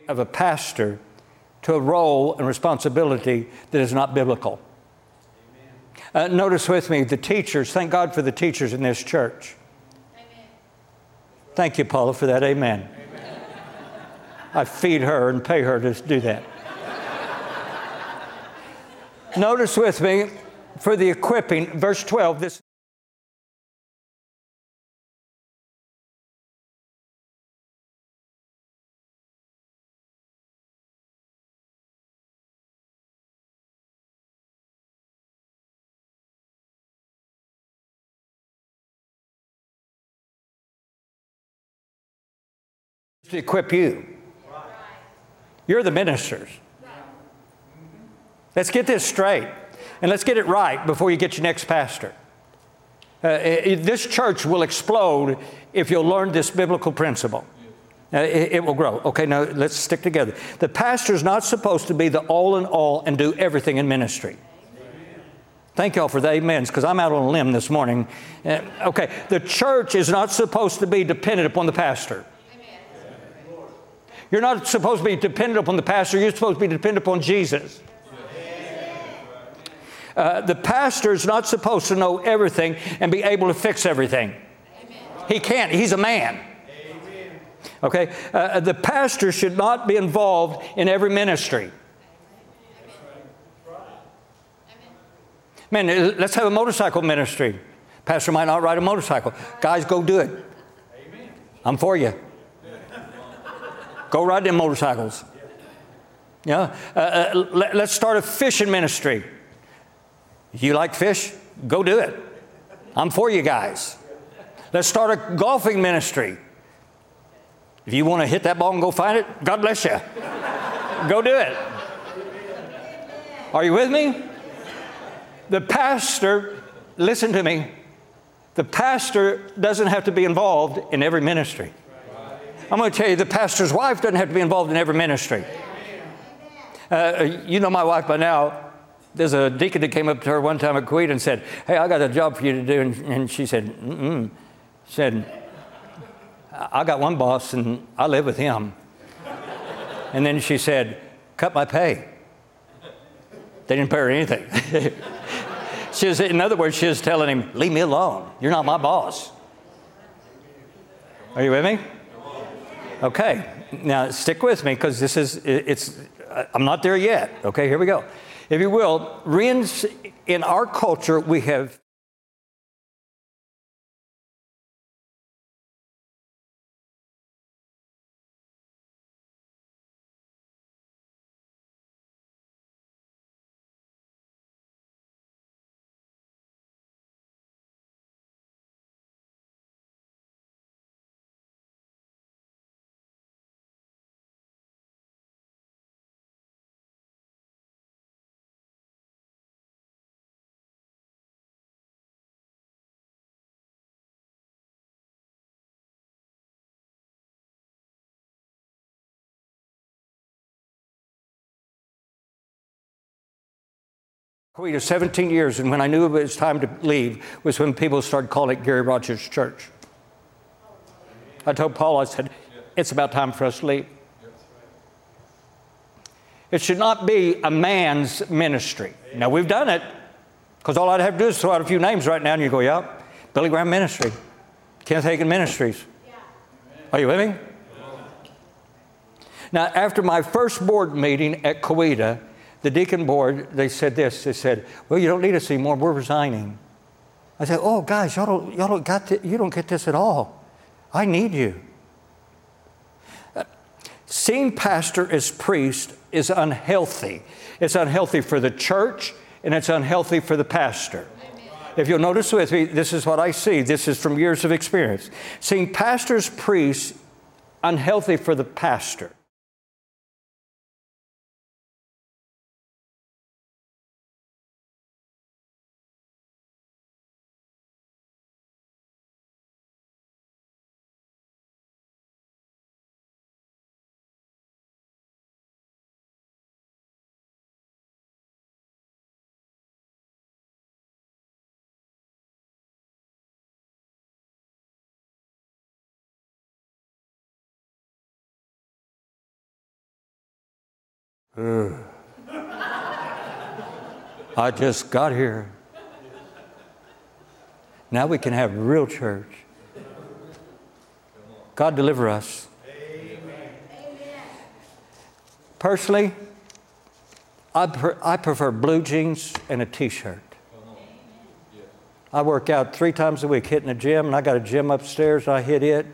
Of a pastor to a role and responsibility that is not biblical. Uh, notice with me the teachers, thank God for the teachers in this church. Amen. Thank you, Paula, for that. Amen. Amen. I feed her and pay her to do that. Notice with me for the equipping, verse 12, this. To equip you. You're the ministers. Let's get this straight and let's get it right before you get your next pastor. Uh, it, this church will explode if you'll learn this biblical principle. Uh, it, it, will grow. Okay, now let's stick together. The pastor is not supposed to be the all in all and do everything in ministry. Thank y'all for the amens because I'm out on a limb this morning. Uh, okay, the church is not supposed to be dependent upon the pastor. You're not supposed to be dependent upon the pastor, you're supposed to be dependent upon Jesus. Uh, the pastor is not supposed to know everything and be able to fix everything. Amen. He can't, he's a man. Amen. Okay? Uh, the pastor should not be involved in every ministry. Man, uh, let's have a motorcycle ministry. Pastor might not ride a motorcycle. Guys, go do it. I'm for you. Go ride them motorcycles. Yeah. Uh, uh, let, let's start a fishing ministry. If you like fish? Go do it. I'm for you guys. Let's start a golfing ministry. If you want to hit that ball and go find it, God bless you. go do it. Are you with me? The pastor, listen to me, the pastor doesn't have to be involved in every ministry. I'm going to tell you, the pastor's wife doesn't have to be involved in every ministry. Uh, you know my wife by now. There's a deacon that came up to her one time at Coweta and said, Hey, I got a job for you to do. And, and she said, Mm-mm. said, I got one boss and I live with him. and then she said, Cut my pay. They didn't pay her anything. she was, in other words, she was telling him, Leave me alone. You're not my boss. Are you with me? Okay, now stick with me because this is, it's, I'm not there yet. Okay, here we go. If you will, in our culture, we have Coweta 17 years, and when I knew it was time to leave, was when people started calling it Gary Rogers Church. I told Paul, I said, it's about time for us to leave. It should not be a man's ministry. Now, we've done it, because all I'd have to do is throw out a few names right now, and you go, yeah, Billy Graham Ministry, Kenneth Hagin Ministries. Are you with me? Now, after my first board meeting at Coweta, the deacon board, they said this. They said, well, you don't need us anymore. We're resigning. I said, oh, guys, y'all don't, y'all don't got this, you don't get this at all. I need you. Seeing pastor as priest is unhealthy. It's unhealthy for the church and it's unhealthy for the pastor. If you'll notice with me, this is what I see. This is from years of experience. Seeing pastors, priests, unhealthy for the pastor. I just got here. Now we can have real church. God deliver us. Amen. Personally, I, pre- I prefer blue jeans and a t shirt. I work out three times a week hitting the gym, and I got a gym upstairs, I hit it.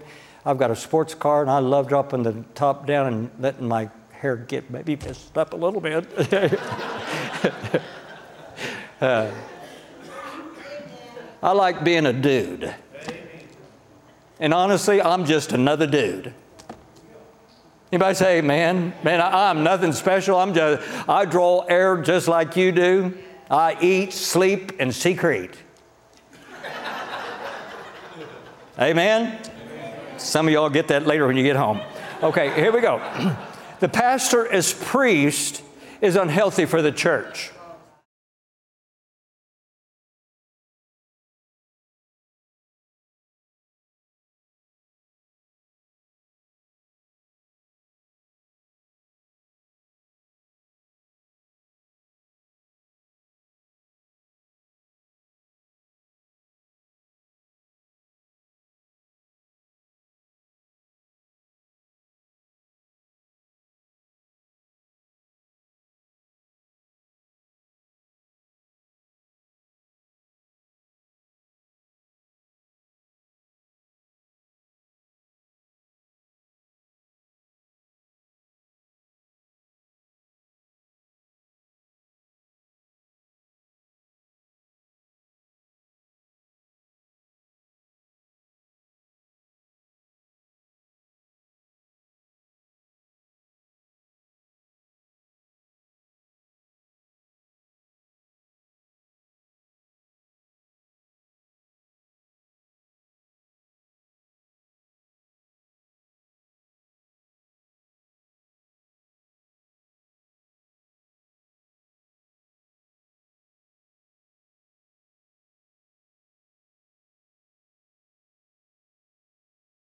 I've got a sports car, and I love dropping the top down and letting my hair get maybe messed up a little bit. uh, I like being a dude. And honestly, I'm just another dude. Anybody say, man, man, I, am nothing special. I'm just, I draw air just like you do. I eat, sleep, and secrete. Amen? Some of y'all get that later when you get home. Okay, here we go. the pastor as priest is unhealthy for the church.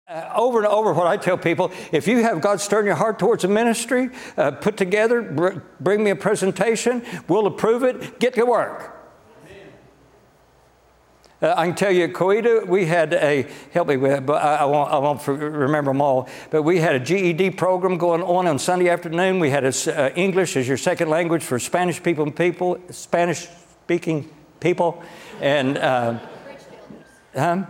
Uh, over and over, what I tell people if you have God stirring your heart towards a ministry, uh, put together, br- bring me a presentation, we'll approve it, get to work. Uh, I can tell you at Coweta, we had a, help me with but I, I won't, I won't remember them all, but we had a GED program going on on Sunday afternoon. We had a, uh, English as your second language for Spanish people and people, Spanish speaking people. And, uh, huh?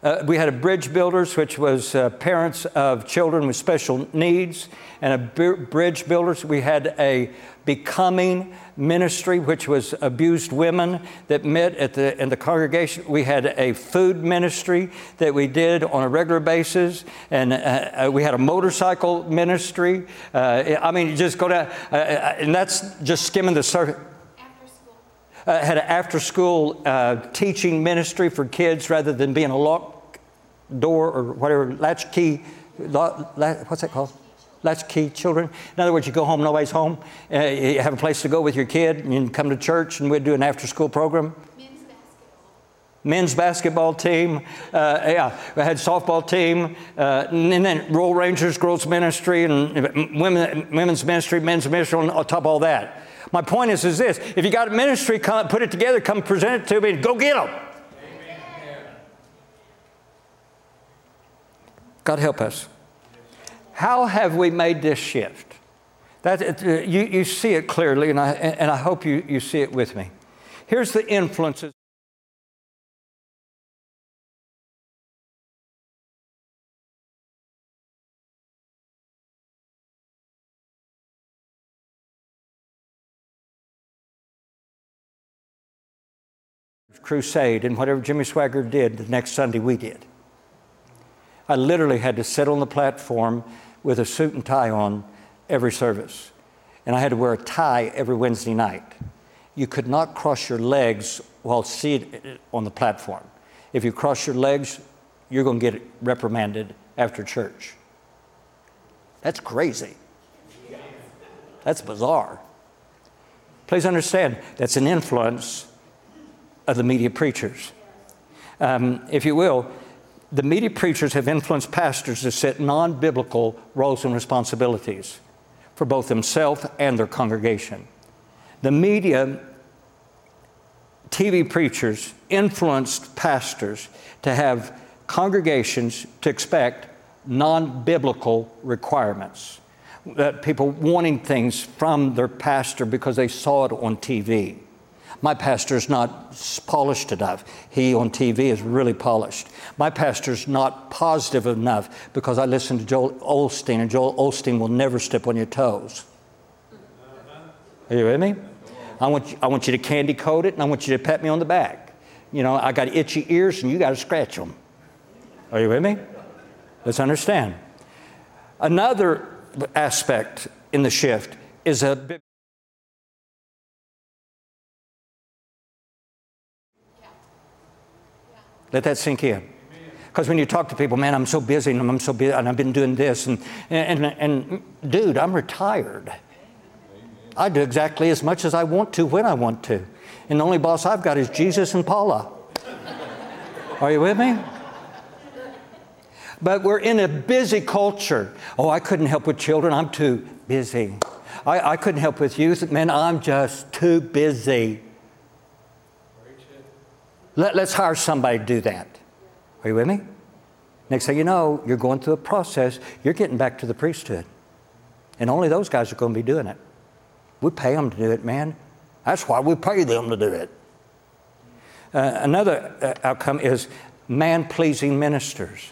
Uh, we had a bridge builders, which was uh, parents of children with special needs, and a bridge builders. We had a becoming ministry, which was abused women that met at the in the congregation. We had a food ministry that we did on a regular basis, and uh, uh we had a motorcycle ministry. Uh, I mean, just go down, uh, and that's just skimming the surface. Uh, had an after school uh, teaching ministry for kids rather than being a locked door or whatever, latchkey, what's that called? latchkey children. In other words, you go home, nobody's home. Uh, you have a place to go with your kid, and you come to church, and we'd do an after-school program. Men's basketball Men's basketball team, uh, yeah, we had softball team, uh, and then Royal Rangers, girls ministry, and women, women's ministry, men's ministry on top of all that. My point is, is this: if you got a ministry, come, put it together, come present it to me, and go get them. God help us. How have we made this shift? That, uh, you, you see it clearly, and I, and I hope you, you see it with me. Here's the influences. Crusade and whatever Jimmy Swaggart did, the next Sunday we did. I literally had to sit on the platform with a suit and tie on every service. And I had to wear a tie every Wednesday night. You could not cross your legs while seated on the platform. If you cross your legs, you're going to get reprimanded after church. That's crazy. That's bizarre. Please understand, that's an influence of the media preachers. Um, if you will, the media preachers have influenced pastors to set non biblical roles and responsibilities for both themselves and their congregation. The media, TV preachers influenced pastors to have congregations to expect non biblical requirements. That people wanting things from their pastor because they saw it on TV. My pastor's not polished enough. He on TV is really polished. My pastor's not positive enough because I listen to Joel Osteen, and Joel Osteen will never step on your toes. Are you with me? I want, you, I want you to candy coat it and I want you to pat me on the back. You know, I got itchy ears and you got to scratch them. Are you with me? Let's understand. Another aspect in the shift is a Let that sink in. Because when you talk to people, man, I'm so busy and I'm so busy and I've been doing this. And, and, and, dude, I'm retired. I do exactly as much as I want to when I want to. And the only boss I've got is Jesus and Paula. Are you with me? But we're in a busy culture. Oh, I couldn't help with children. I'm too busy. I, I couldn't help with youth. Man, I'm just too busy. Let, us hire somebody to do that. Are you with me? Next thing you know, you're going through a process, you're getting back to the priesthood. And only those guys are going to be doing it. We pay them to do it, man. That's why we pay them to do it. Uh, another uh, outcome is man pleasing ministers.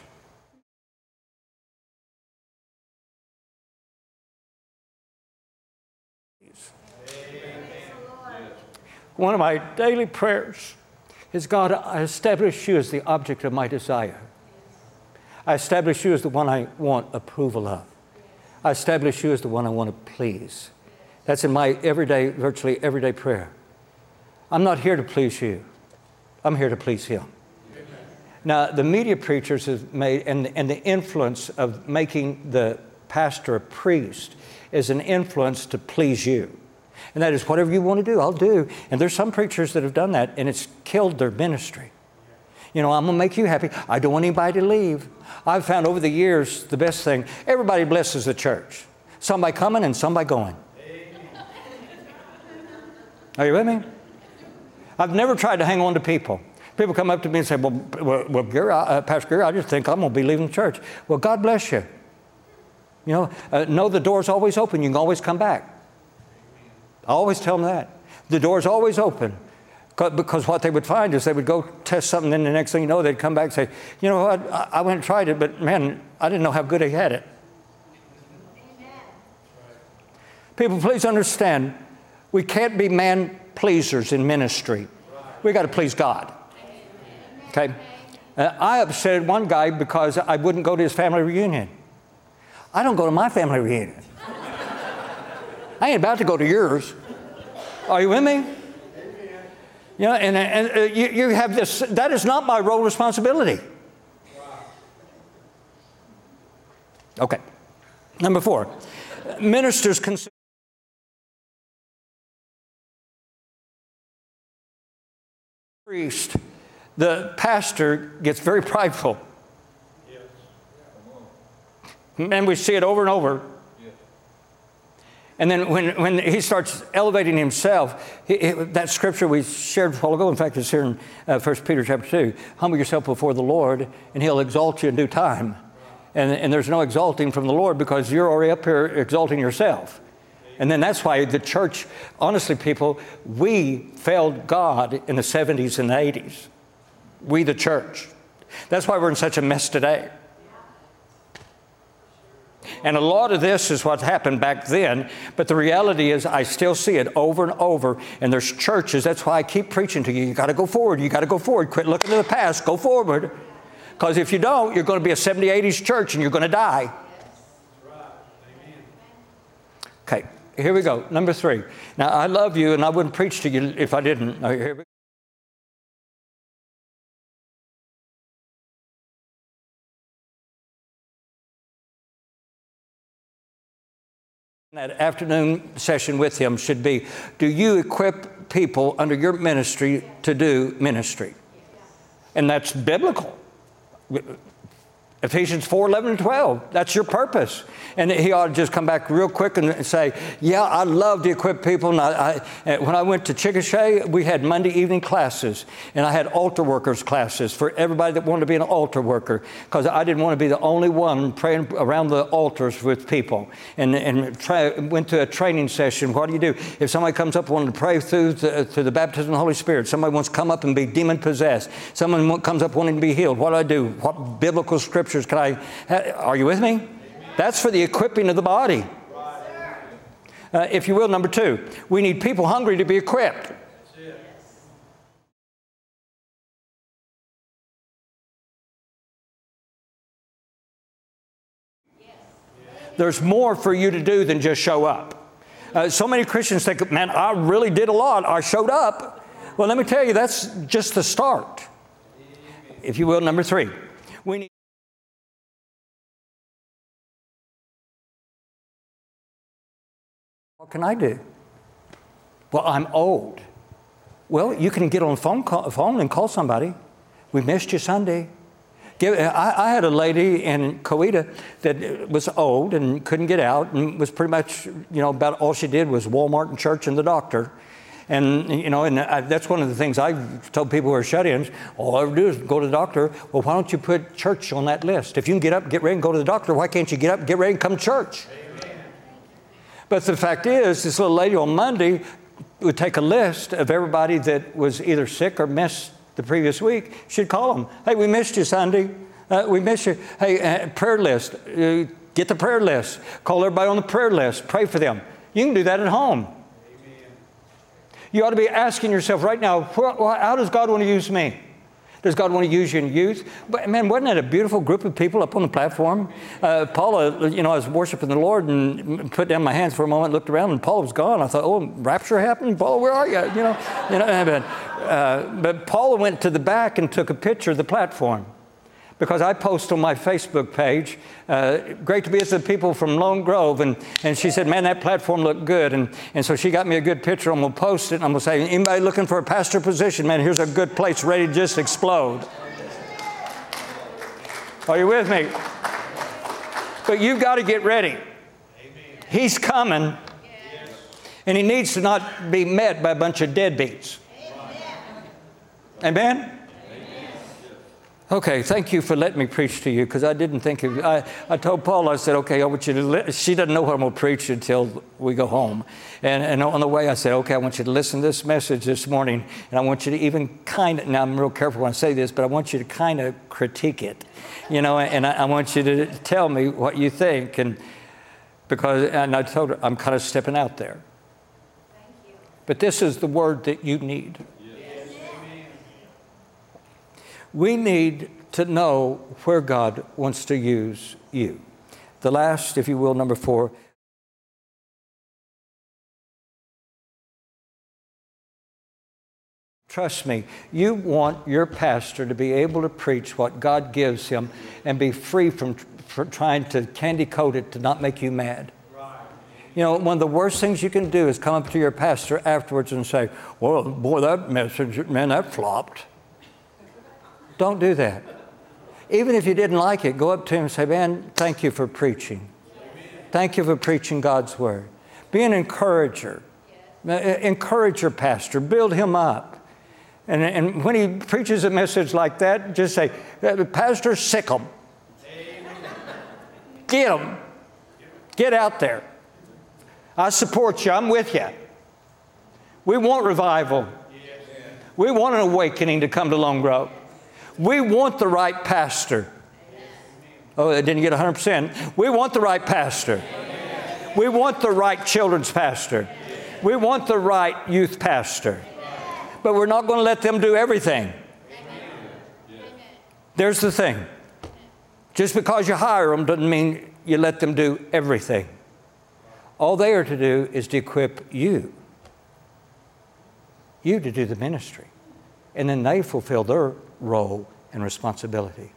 One of my daily prayers is God, I establish you as the object of my desire. I establish you as the one I want approval of. I establish you as the one I want to please. That's in my everyday, virtually everyday prayer. I'm not here to please you. I'm here to please Him. Now, the media preachers have made, and, and the influence of making the pastor a priest is an influence to please you. And that is whatever you want to do, I'll do. And there's some preachers that have done that, and it's killed their ministry. You know, I'm going to make you happy. I don't want anybody to leave. I've found over the years the best thing everybody blesses the church. Some by coming and some by going. Are you with me? I've never tried to hang on to people. People come up to me and say, Well, well, Gary, uh, Pastor Gary, I just think I'm going to be leaving the church. Well, God bless you. You know, uh, know the door's always open. You can always come back. I always tell them that. The door's always open. Because what they would find is they would go test something, and the next thing you know, they'd come back and say, You know what, I went and tried it, but man, I didn't know how good I had it. Amen. People, please understand, we can't be man pleasers in ministry. We got to please God. Okay? Uh, I upset one guy because I wouldn't go to his family reunion. I don't go to my family reunion. I ain't about to go to yours. Are you with me? You know, and, and uh, you, you have this, that is not my role responsibility. Okay. Number four, ministers consider. Priest, the pastor gets very prideful. And we see it over and over. And then when, when he starts elevating himself, he, he, that scripture we shared a while ago, in fact, it's here in uh, 1 Peter chapter 2 humble yourself before the Lord, and he'll exalt you in due time. And, and there's no exalting from the Lord because you're already up here exalting yourself. And then that's why the church, honestly, people, we failed God in the 70s and 80s. We, the church. That's why we're in such a mess today. And a lot of this is what happened back then, but the reality is I still see it over and over. And there's churches, that's why I keep preaching to you. You got to go forward. You got to go forward. Quit looking to the past. Go forward. Because if you don't, you're going to be a 70, 80s church and you're going to die. Okay, here we go. Number three. Now, I love you and I wouldn't preach to you if I didn't. Oh, that afternoon session with him should be do you equip people under your ministry to do ministry? And that's biblical Ephesians 4 11 and 12. That's your purpose. And he ought to just come back real quick and say, Yeah, I love to equip people. And I, I, when I went to Chickasha, we had Monday evening classes, and I had altar workers classes for everybody that wanted to be an altar worker because I didn't want to be the only one praying around the altars with people. And, and try, went to a training session. What do you do? If somebody comes up wanting to pray through the, through the baptism of the Holy Spirit, somebody wants to come up and be demon possessed, someone comes up wanting to be healed, what do I do? What biblical scripture? Scriptures can I? Are you with me? That's for the equipping of the body. Uh, if you will, number two, we need people hungry to be equipped. There's more for you to do than just show up. Uh, so many Christians think, man, I really did a lot. I showed up. Well, let me tell you, that's just the start. If you will, number three, we need. What can I do? Well, I'm old. Well, you can get on phone, call, phone and call somebody. We missed you Sunday. Give, I, I, had a lady in Coweta that was old and couldn't get out and was pretty much, you know, about all she did was Walmart and church and the doctor. And, you know, and I, that's one of the things I tell people who are shut ins all I ever do is go to the doctor. Well, why don't you put church on that list? If you can get up, get ready, and go to the doctor, why can't you get up, get ready, and come to church? But the fact is, this little lady on Monday would take a list of everybody that was either sick or missed the previous week. She'd call them, hey, we missed you Sunday. Uh, we missed you. Hey, uh, prayer list. Uh, get the prayer list. Call everybody on the prayer list. Pray for them. You can do that at home. Amen. You ought to be asking yourself right now, how does God want to use me? Does God want to use you in youth? But man, wasn't that a beautiful group of people up on the platform? Uh, Paula, you know, I was worshiping the Lord and put down my hands for a moment, looked around, and Paula was gone. I thought, oh, rapture happened? Paula, where are you? You know, you know. But, uh, but Paula went to the back and took a picture of the platform because I post on my Facebook page, uh, great to be with the people from Lone Grove. And, and she said, man, that platform looked good. And, and so she got me a good picture. I'm going to post it. And I'm going to say, anybody looking for a pastor position, man, here's a good place ready to just explode. Are you with me? But you've got to get ready. He's coming. And he needs to not be met by a bunch of deadbeats. Amen? Okay, thank you for letting me preach to you because I didn't think of I, I told Paul, I said, okay, I want you to, li-. she doesn't know what I'm going to preach until we go home. And, and on the way, I said, okay, I want you to listen to this message this morning. And I want you to even kind of, now I'm real careful when I say this, but I want you to kind of critique it, you know, and I, I want you to tell me what you think. And because, and I told her, I'm kind of stepping out there. But this is the word that you need. We need to know where God wants to use you. The last, if you will, number four. Trust me, you want your pastor to be able to preach what God gives him and be free from tr- trying to candy coat it to not make you mad. You know, one of the worst things you can do is come up to your pastor afterwards and say, Well, boy, that message, man, that flopped. Don't do that. Even if you didn't like it, go up to him and say, Man, thank you for preaching. Thank you for preaching God's word. Be an encourager. Uh, Encourage your pastor, build him up. And, and when he preaches a message like that, just say, "Uh, Pastor, sick him. Get him. Get out there. I support you. I'm with you. We want revival. We want an awakening to come to Lone Grove. We want the right pastor. Oh, I didn't get 100%. We want the right pastor. We want the right children's pastor. We want the right youth pastor. But we're not going to let them do everything. There's the thing. Just because you hire them doesn't mean you let them do everything. All they are to do is to equip you, you to do the ministry. And then they fulfill their role and responsibility.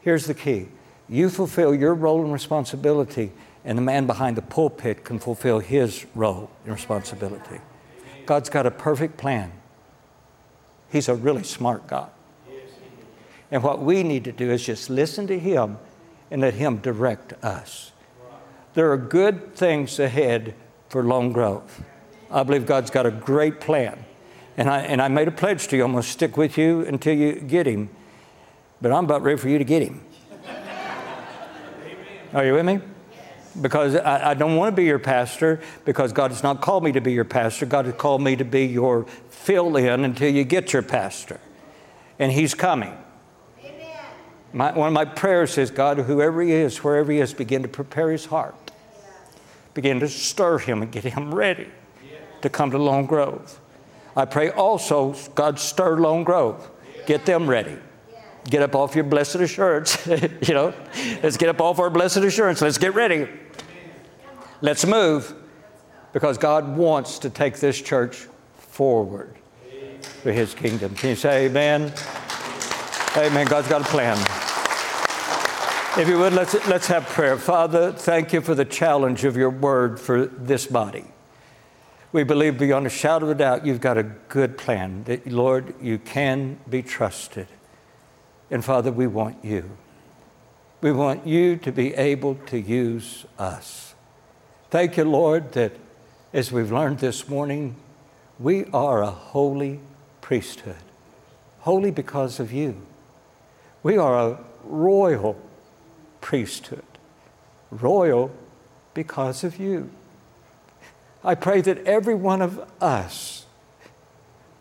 Here's the key you fulfill your role and responsibility, and the man behind the pulpit can fulfill his role and responsibility. God's got a perfect plan. He's a really smart God. And what we need to do is just listen to Him and let Him direct us. There are good things ahead for Lone Grove. I believe God's got a great plan. And I, and I made a pledge to you I'm going to stick with you until you get Him. But I'm about ready for you to get Him. Are you with me? Because I, I don't want to be your pastor because God has not called me to be your pastor. God has called me to be your fill in until you get your pastor. And He's coming. My, one of my prayers is God, whoever He is, wherever He is, begin to prepare His heart. Begin to stir Him and get Him ready to come to Lone Grove. I pray also, God, stir Lone Grove. Get them ready. Get up off your blessed assurance. you know, let's get up off our blessed assurance. Let's get ready. Let's move because God wants to take this church forward for His kingdom. Can you say amen? Amen. God's got a plan. If you would, let's, let's have prayer. Father, thank you for the challenge of your word for this body. We believe beyond a shadow of a doubt you've got a good plan, that, Lord, you can be trusted. And Father, we want you. We want you to be able to use us. Thank you, Lord, that as we've learned this morning, we are a holy priesthood, holy because of you. We are a royal priesthood, royal because of you. I pray that every one of us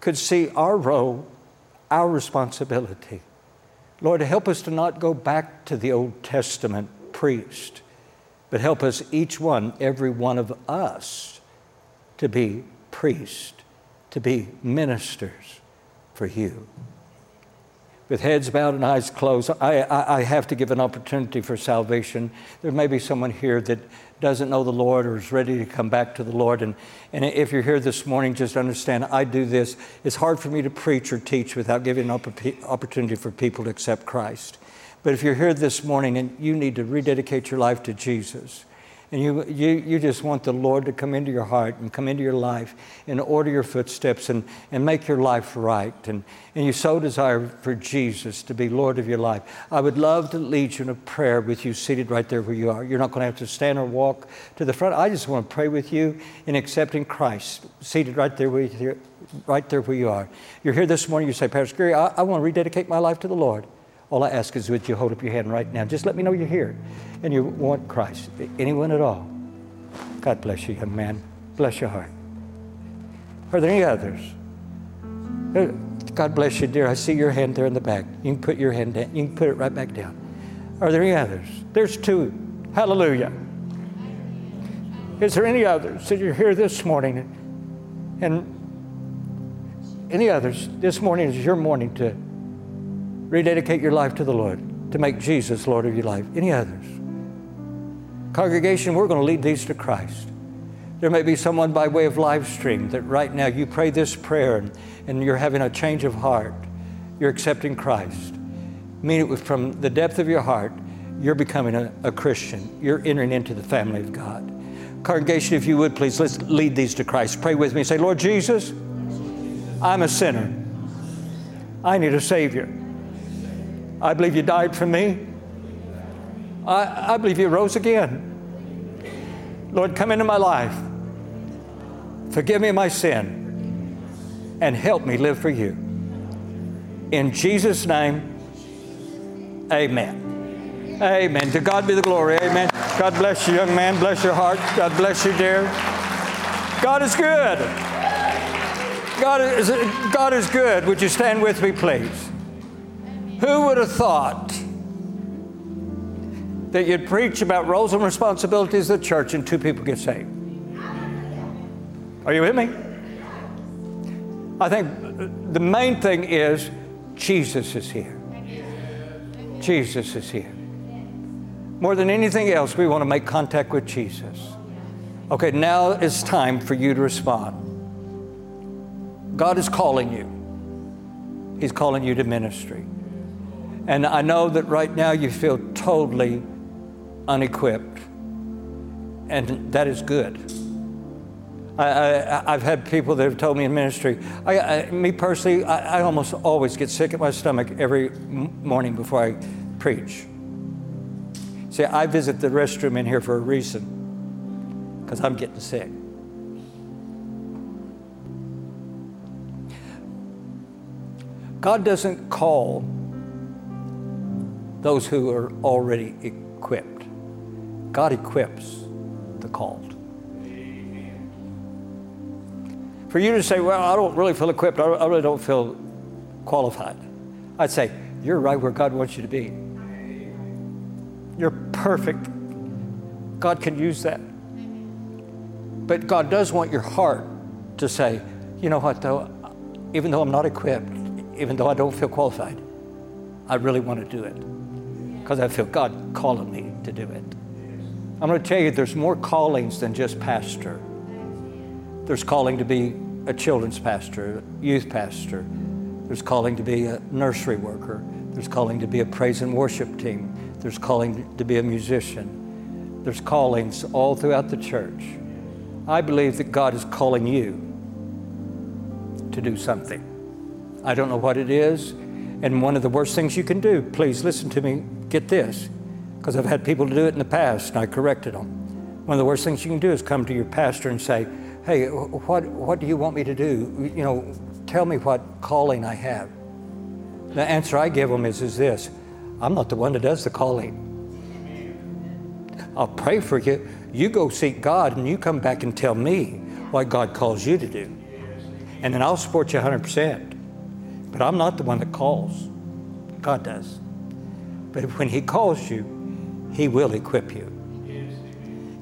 could see our role, our responsibility. Lord, help us to not go back to the Old Testament priest, but help us, each one, every one of us, to be priests, to be ministers for you. With heads bowed and eyes closed, I, I, I, have to give an opportunity for salvation. There may be someone here that doesn't know the Lord or is ready to come back to the Lord. And, and if you're here this morning, just understand I do this. It's hard for me to preach or teach without giving an opportunity for people to accept Christ. But if you're here this morning and you need to rededicate your life to Jesus, and you, you, you just want the Lord to come into your heart and come into your life and order your footsteps and, and make your life right. And, and you so desire for Jesus to be Lord of your life. I would love to lead you in a prayer with you seated right there where you are. You're not going to have to stand or walk to the front. I just want to pray with you in accepting Christ, seated right there, where you, right there where you are. You're here this morning, you say, Pastor Gary, I, I want to rededicate my life to the Lord. All I ask is that you hold up your hand right now. Just let me know you're here and you want Christ. Anyone at all. God bless you, young man. Bless your heart. Are there any others? Uh, God bless you, dear. I see your hand there in the back. You can put your hand down. You can put it right back down. Are there any others? There's two. Hallelujah. Is there any others that you're here this morning? And any others? This morning is your morning to rededicate your life to the Lord, to make Jesus Lord of your life. Any others? Congregation, we're going to lead these to Christ. There may be someone by way of live stream that right now you pray this prayer and, you're having a change of heart. You're accepting Christ. Mean it from the depth of your heart you're becoming a, a Christian. You're entering into the family of God. Congregation, if you would please, let's lead these to Christ. Pray with me. Say, Lord Jesus, I'm a sinner. I need a Savior. I believe you died for me. I, I believe you rose again. Lord, come into my life. Forgive me my sin and help me live for you. In Jesus' name, amen. Amen. To God be the glory. Amen. God bless you, young man. Bless your heart. God bless you, dear. God is good. God is, God is good. Would you stand with me, please? Who would have thought that you'd preach about roles and responsibilities of the church and two people get saved? Are you with me? I think the main thing is Jesus is here. Jesus is here. More than anything else, we want to make contact with Jesus. Okay, now it's time for you to respond. God is calling you, He's calling you to ministry. And I know that right now you feel totally unequipped, and that is good. I, have had people that have told me in ministry, I, I, me personally, I, I, almost always get sick at my stomach every morning before I preach. See, I visit the restroom in here for a reason, because I'm getting sick. God doesn't call those who are already equipped. God equips the called. For you to say, well, I don't really feel equipped, I really don't feel qualified, I'd say, you're right where God wants you to be. You're perfect. God can use that. But God does want your heart to say, you know what, though, even though I'm not equipped, even though I don't feel qualified, I really want to do it because I feel God calling me to do it. I'm going to tell you, there's more callings than just pastor. There's calling to be a children's pastor, youth pastor. There's calling to be a nursery worker. There's calling to be a praise and worship team. There's calling to be a musician. There's callings all throughout the church. I believe that God is calling you to do something. I don't know what it is. And one of the worst things you can do, please listen to me, get this, because I've had people do it in the past and I corrected them. One of the worst things you can do is come to your pastor and say, Hey, what, what do you want me to do? You know, tell me what calling I have. The answer I give them is, is this I'm not the one that does the calling. I'll pray for you. You go seek God and you come back and tell me what God calls you to do. And then I'll support you 100%. But I'm not the one that calls, God does. But when He calls you, He will equip you.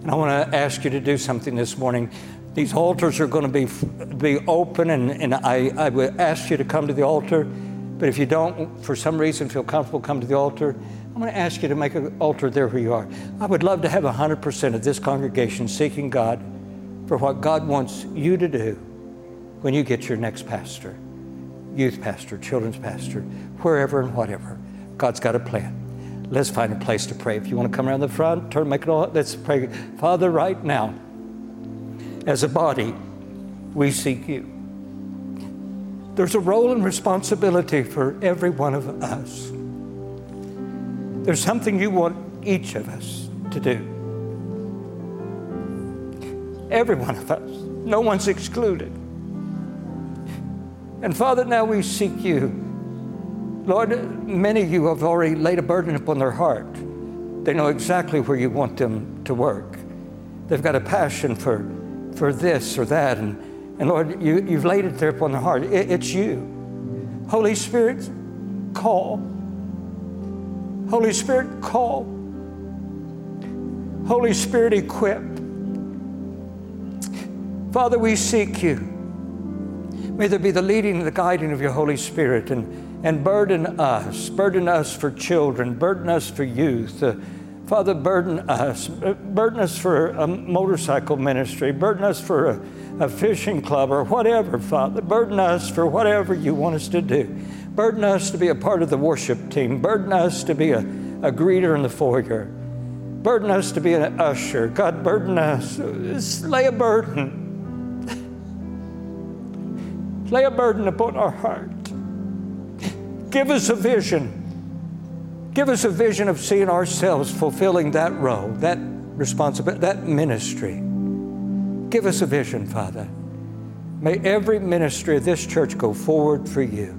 And I want to ask you to do something this morning. These altars are going to be, be open, and, and I, I would ask you to come to the altar. But if you don't, for some reason, feel comfortable, come to the altar. I'm going to ask you to make an altar there where you are. I would love to have 100% of this congregation seeking God for what God wants you to do when you get your next pastor, youth pastor, children's pastor, wherever and whatever. God's got a plan. Let's find a place to pray. If you want to come around the front, turn, make it all. Let's pray. Father, right now, as a body, we seek you. There's a role and responsibility for every one of us. There's something you want each of us to do. Every one of us. No one's excluded. And Father, now we seek you. Lord, many of you have already laid a burden upon their heart. They know exactly where you want them to work. They've got a passion for, for this or that, and and Lord, you, you've laid it there upon the heart. It, it's you. Holy Spirit, call. Holy Spirit, call. Holy Spirit, equip. Father, we seek you. May there be the leading and the guiding of your Holy Spirit and, and burden us, burden us for children, burden us for youth. Uh, Father, burden us, burden us for a motorcycle ministry, burden us for a a fishing club or whatever, Father. Burden us for whatever you want us to do. Burden us to be a part of the worship team. Burden us to be a, a greeter in the foyer. Burden us to be an usher. God, burden us. Lay a burden. Lay a burden upon our heart. Give us a vision. Give us a vision of seeing ourselves fulfilling that role, that responsibility, that ministry. Give us a vision, Father. May every ministry of this church go forward for you.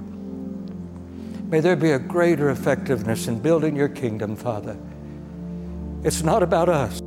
May there be a greater effectiveness in building your kingdom, Father. It's not about us.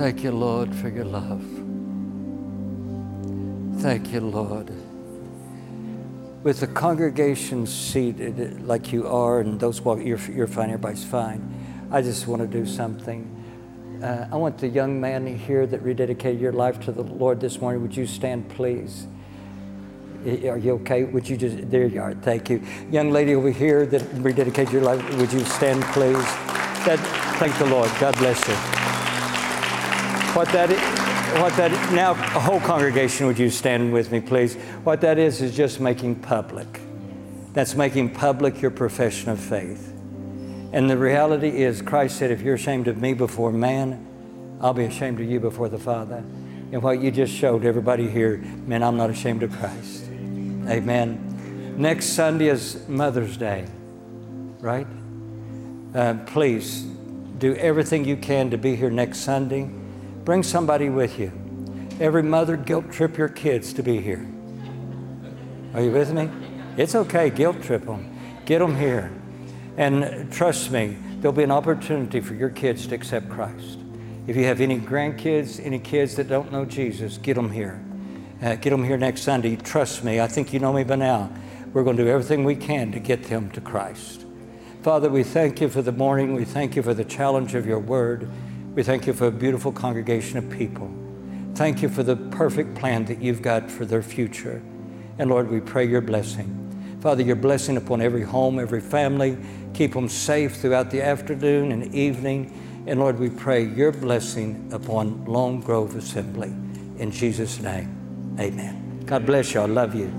Thank you, Lord, for your love. Thank you, Lord. With the congregation seated like you are, and those walk, you're, you're fine, everybody's fine. I just want to do something. Uh, I want the young man here that rededicated your life to the Lord this morning. Would you stand, please? Are you okay? Would you just, there you are, thank you. Young lady over here that rededicated your life, would you stand, please? That, thank the Lord. God bless you. What that, what that, now, a whole congregation, would you stand with me, please? What that is, is just making public. That's making public your profession of faith. And the reality is, Christ said, if you're ashamed of me before man, I'll be ashamed of you before the Father. And what you just showed everybody here, man, I'm not ashamed of Christ. Amen. Next Sunday is Mother's Day, right? Uh, please do everything you can to be here next Sunday. Bring somebody with you. Every mother, guilt trip your kids to be here. Are you with me? It's okay, guilt trip them. Get them here. And trust me, there'll be an opportunity for your kids to accept Christ. If you have any grandkids, any kids that don't know Jesus, get them here. Uh, get them here next Sunday. Trust me, I think you know me by now. We're going to do everything we can to get them to Christ. Father, we thank you for the morning. We thank you for the challenge of your word. We thank you for a beautiful congregation of people. Thank you for the perfect plan that you've got for their future. And Lord, we pray your blessing. Father, your blessing upon every home, every family. Keep them safe throughout the afternoon and evening. And Lord, we pray your blessing upon Lone Grove Assembly. In Jesus' name, amen. God bless you. I love you.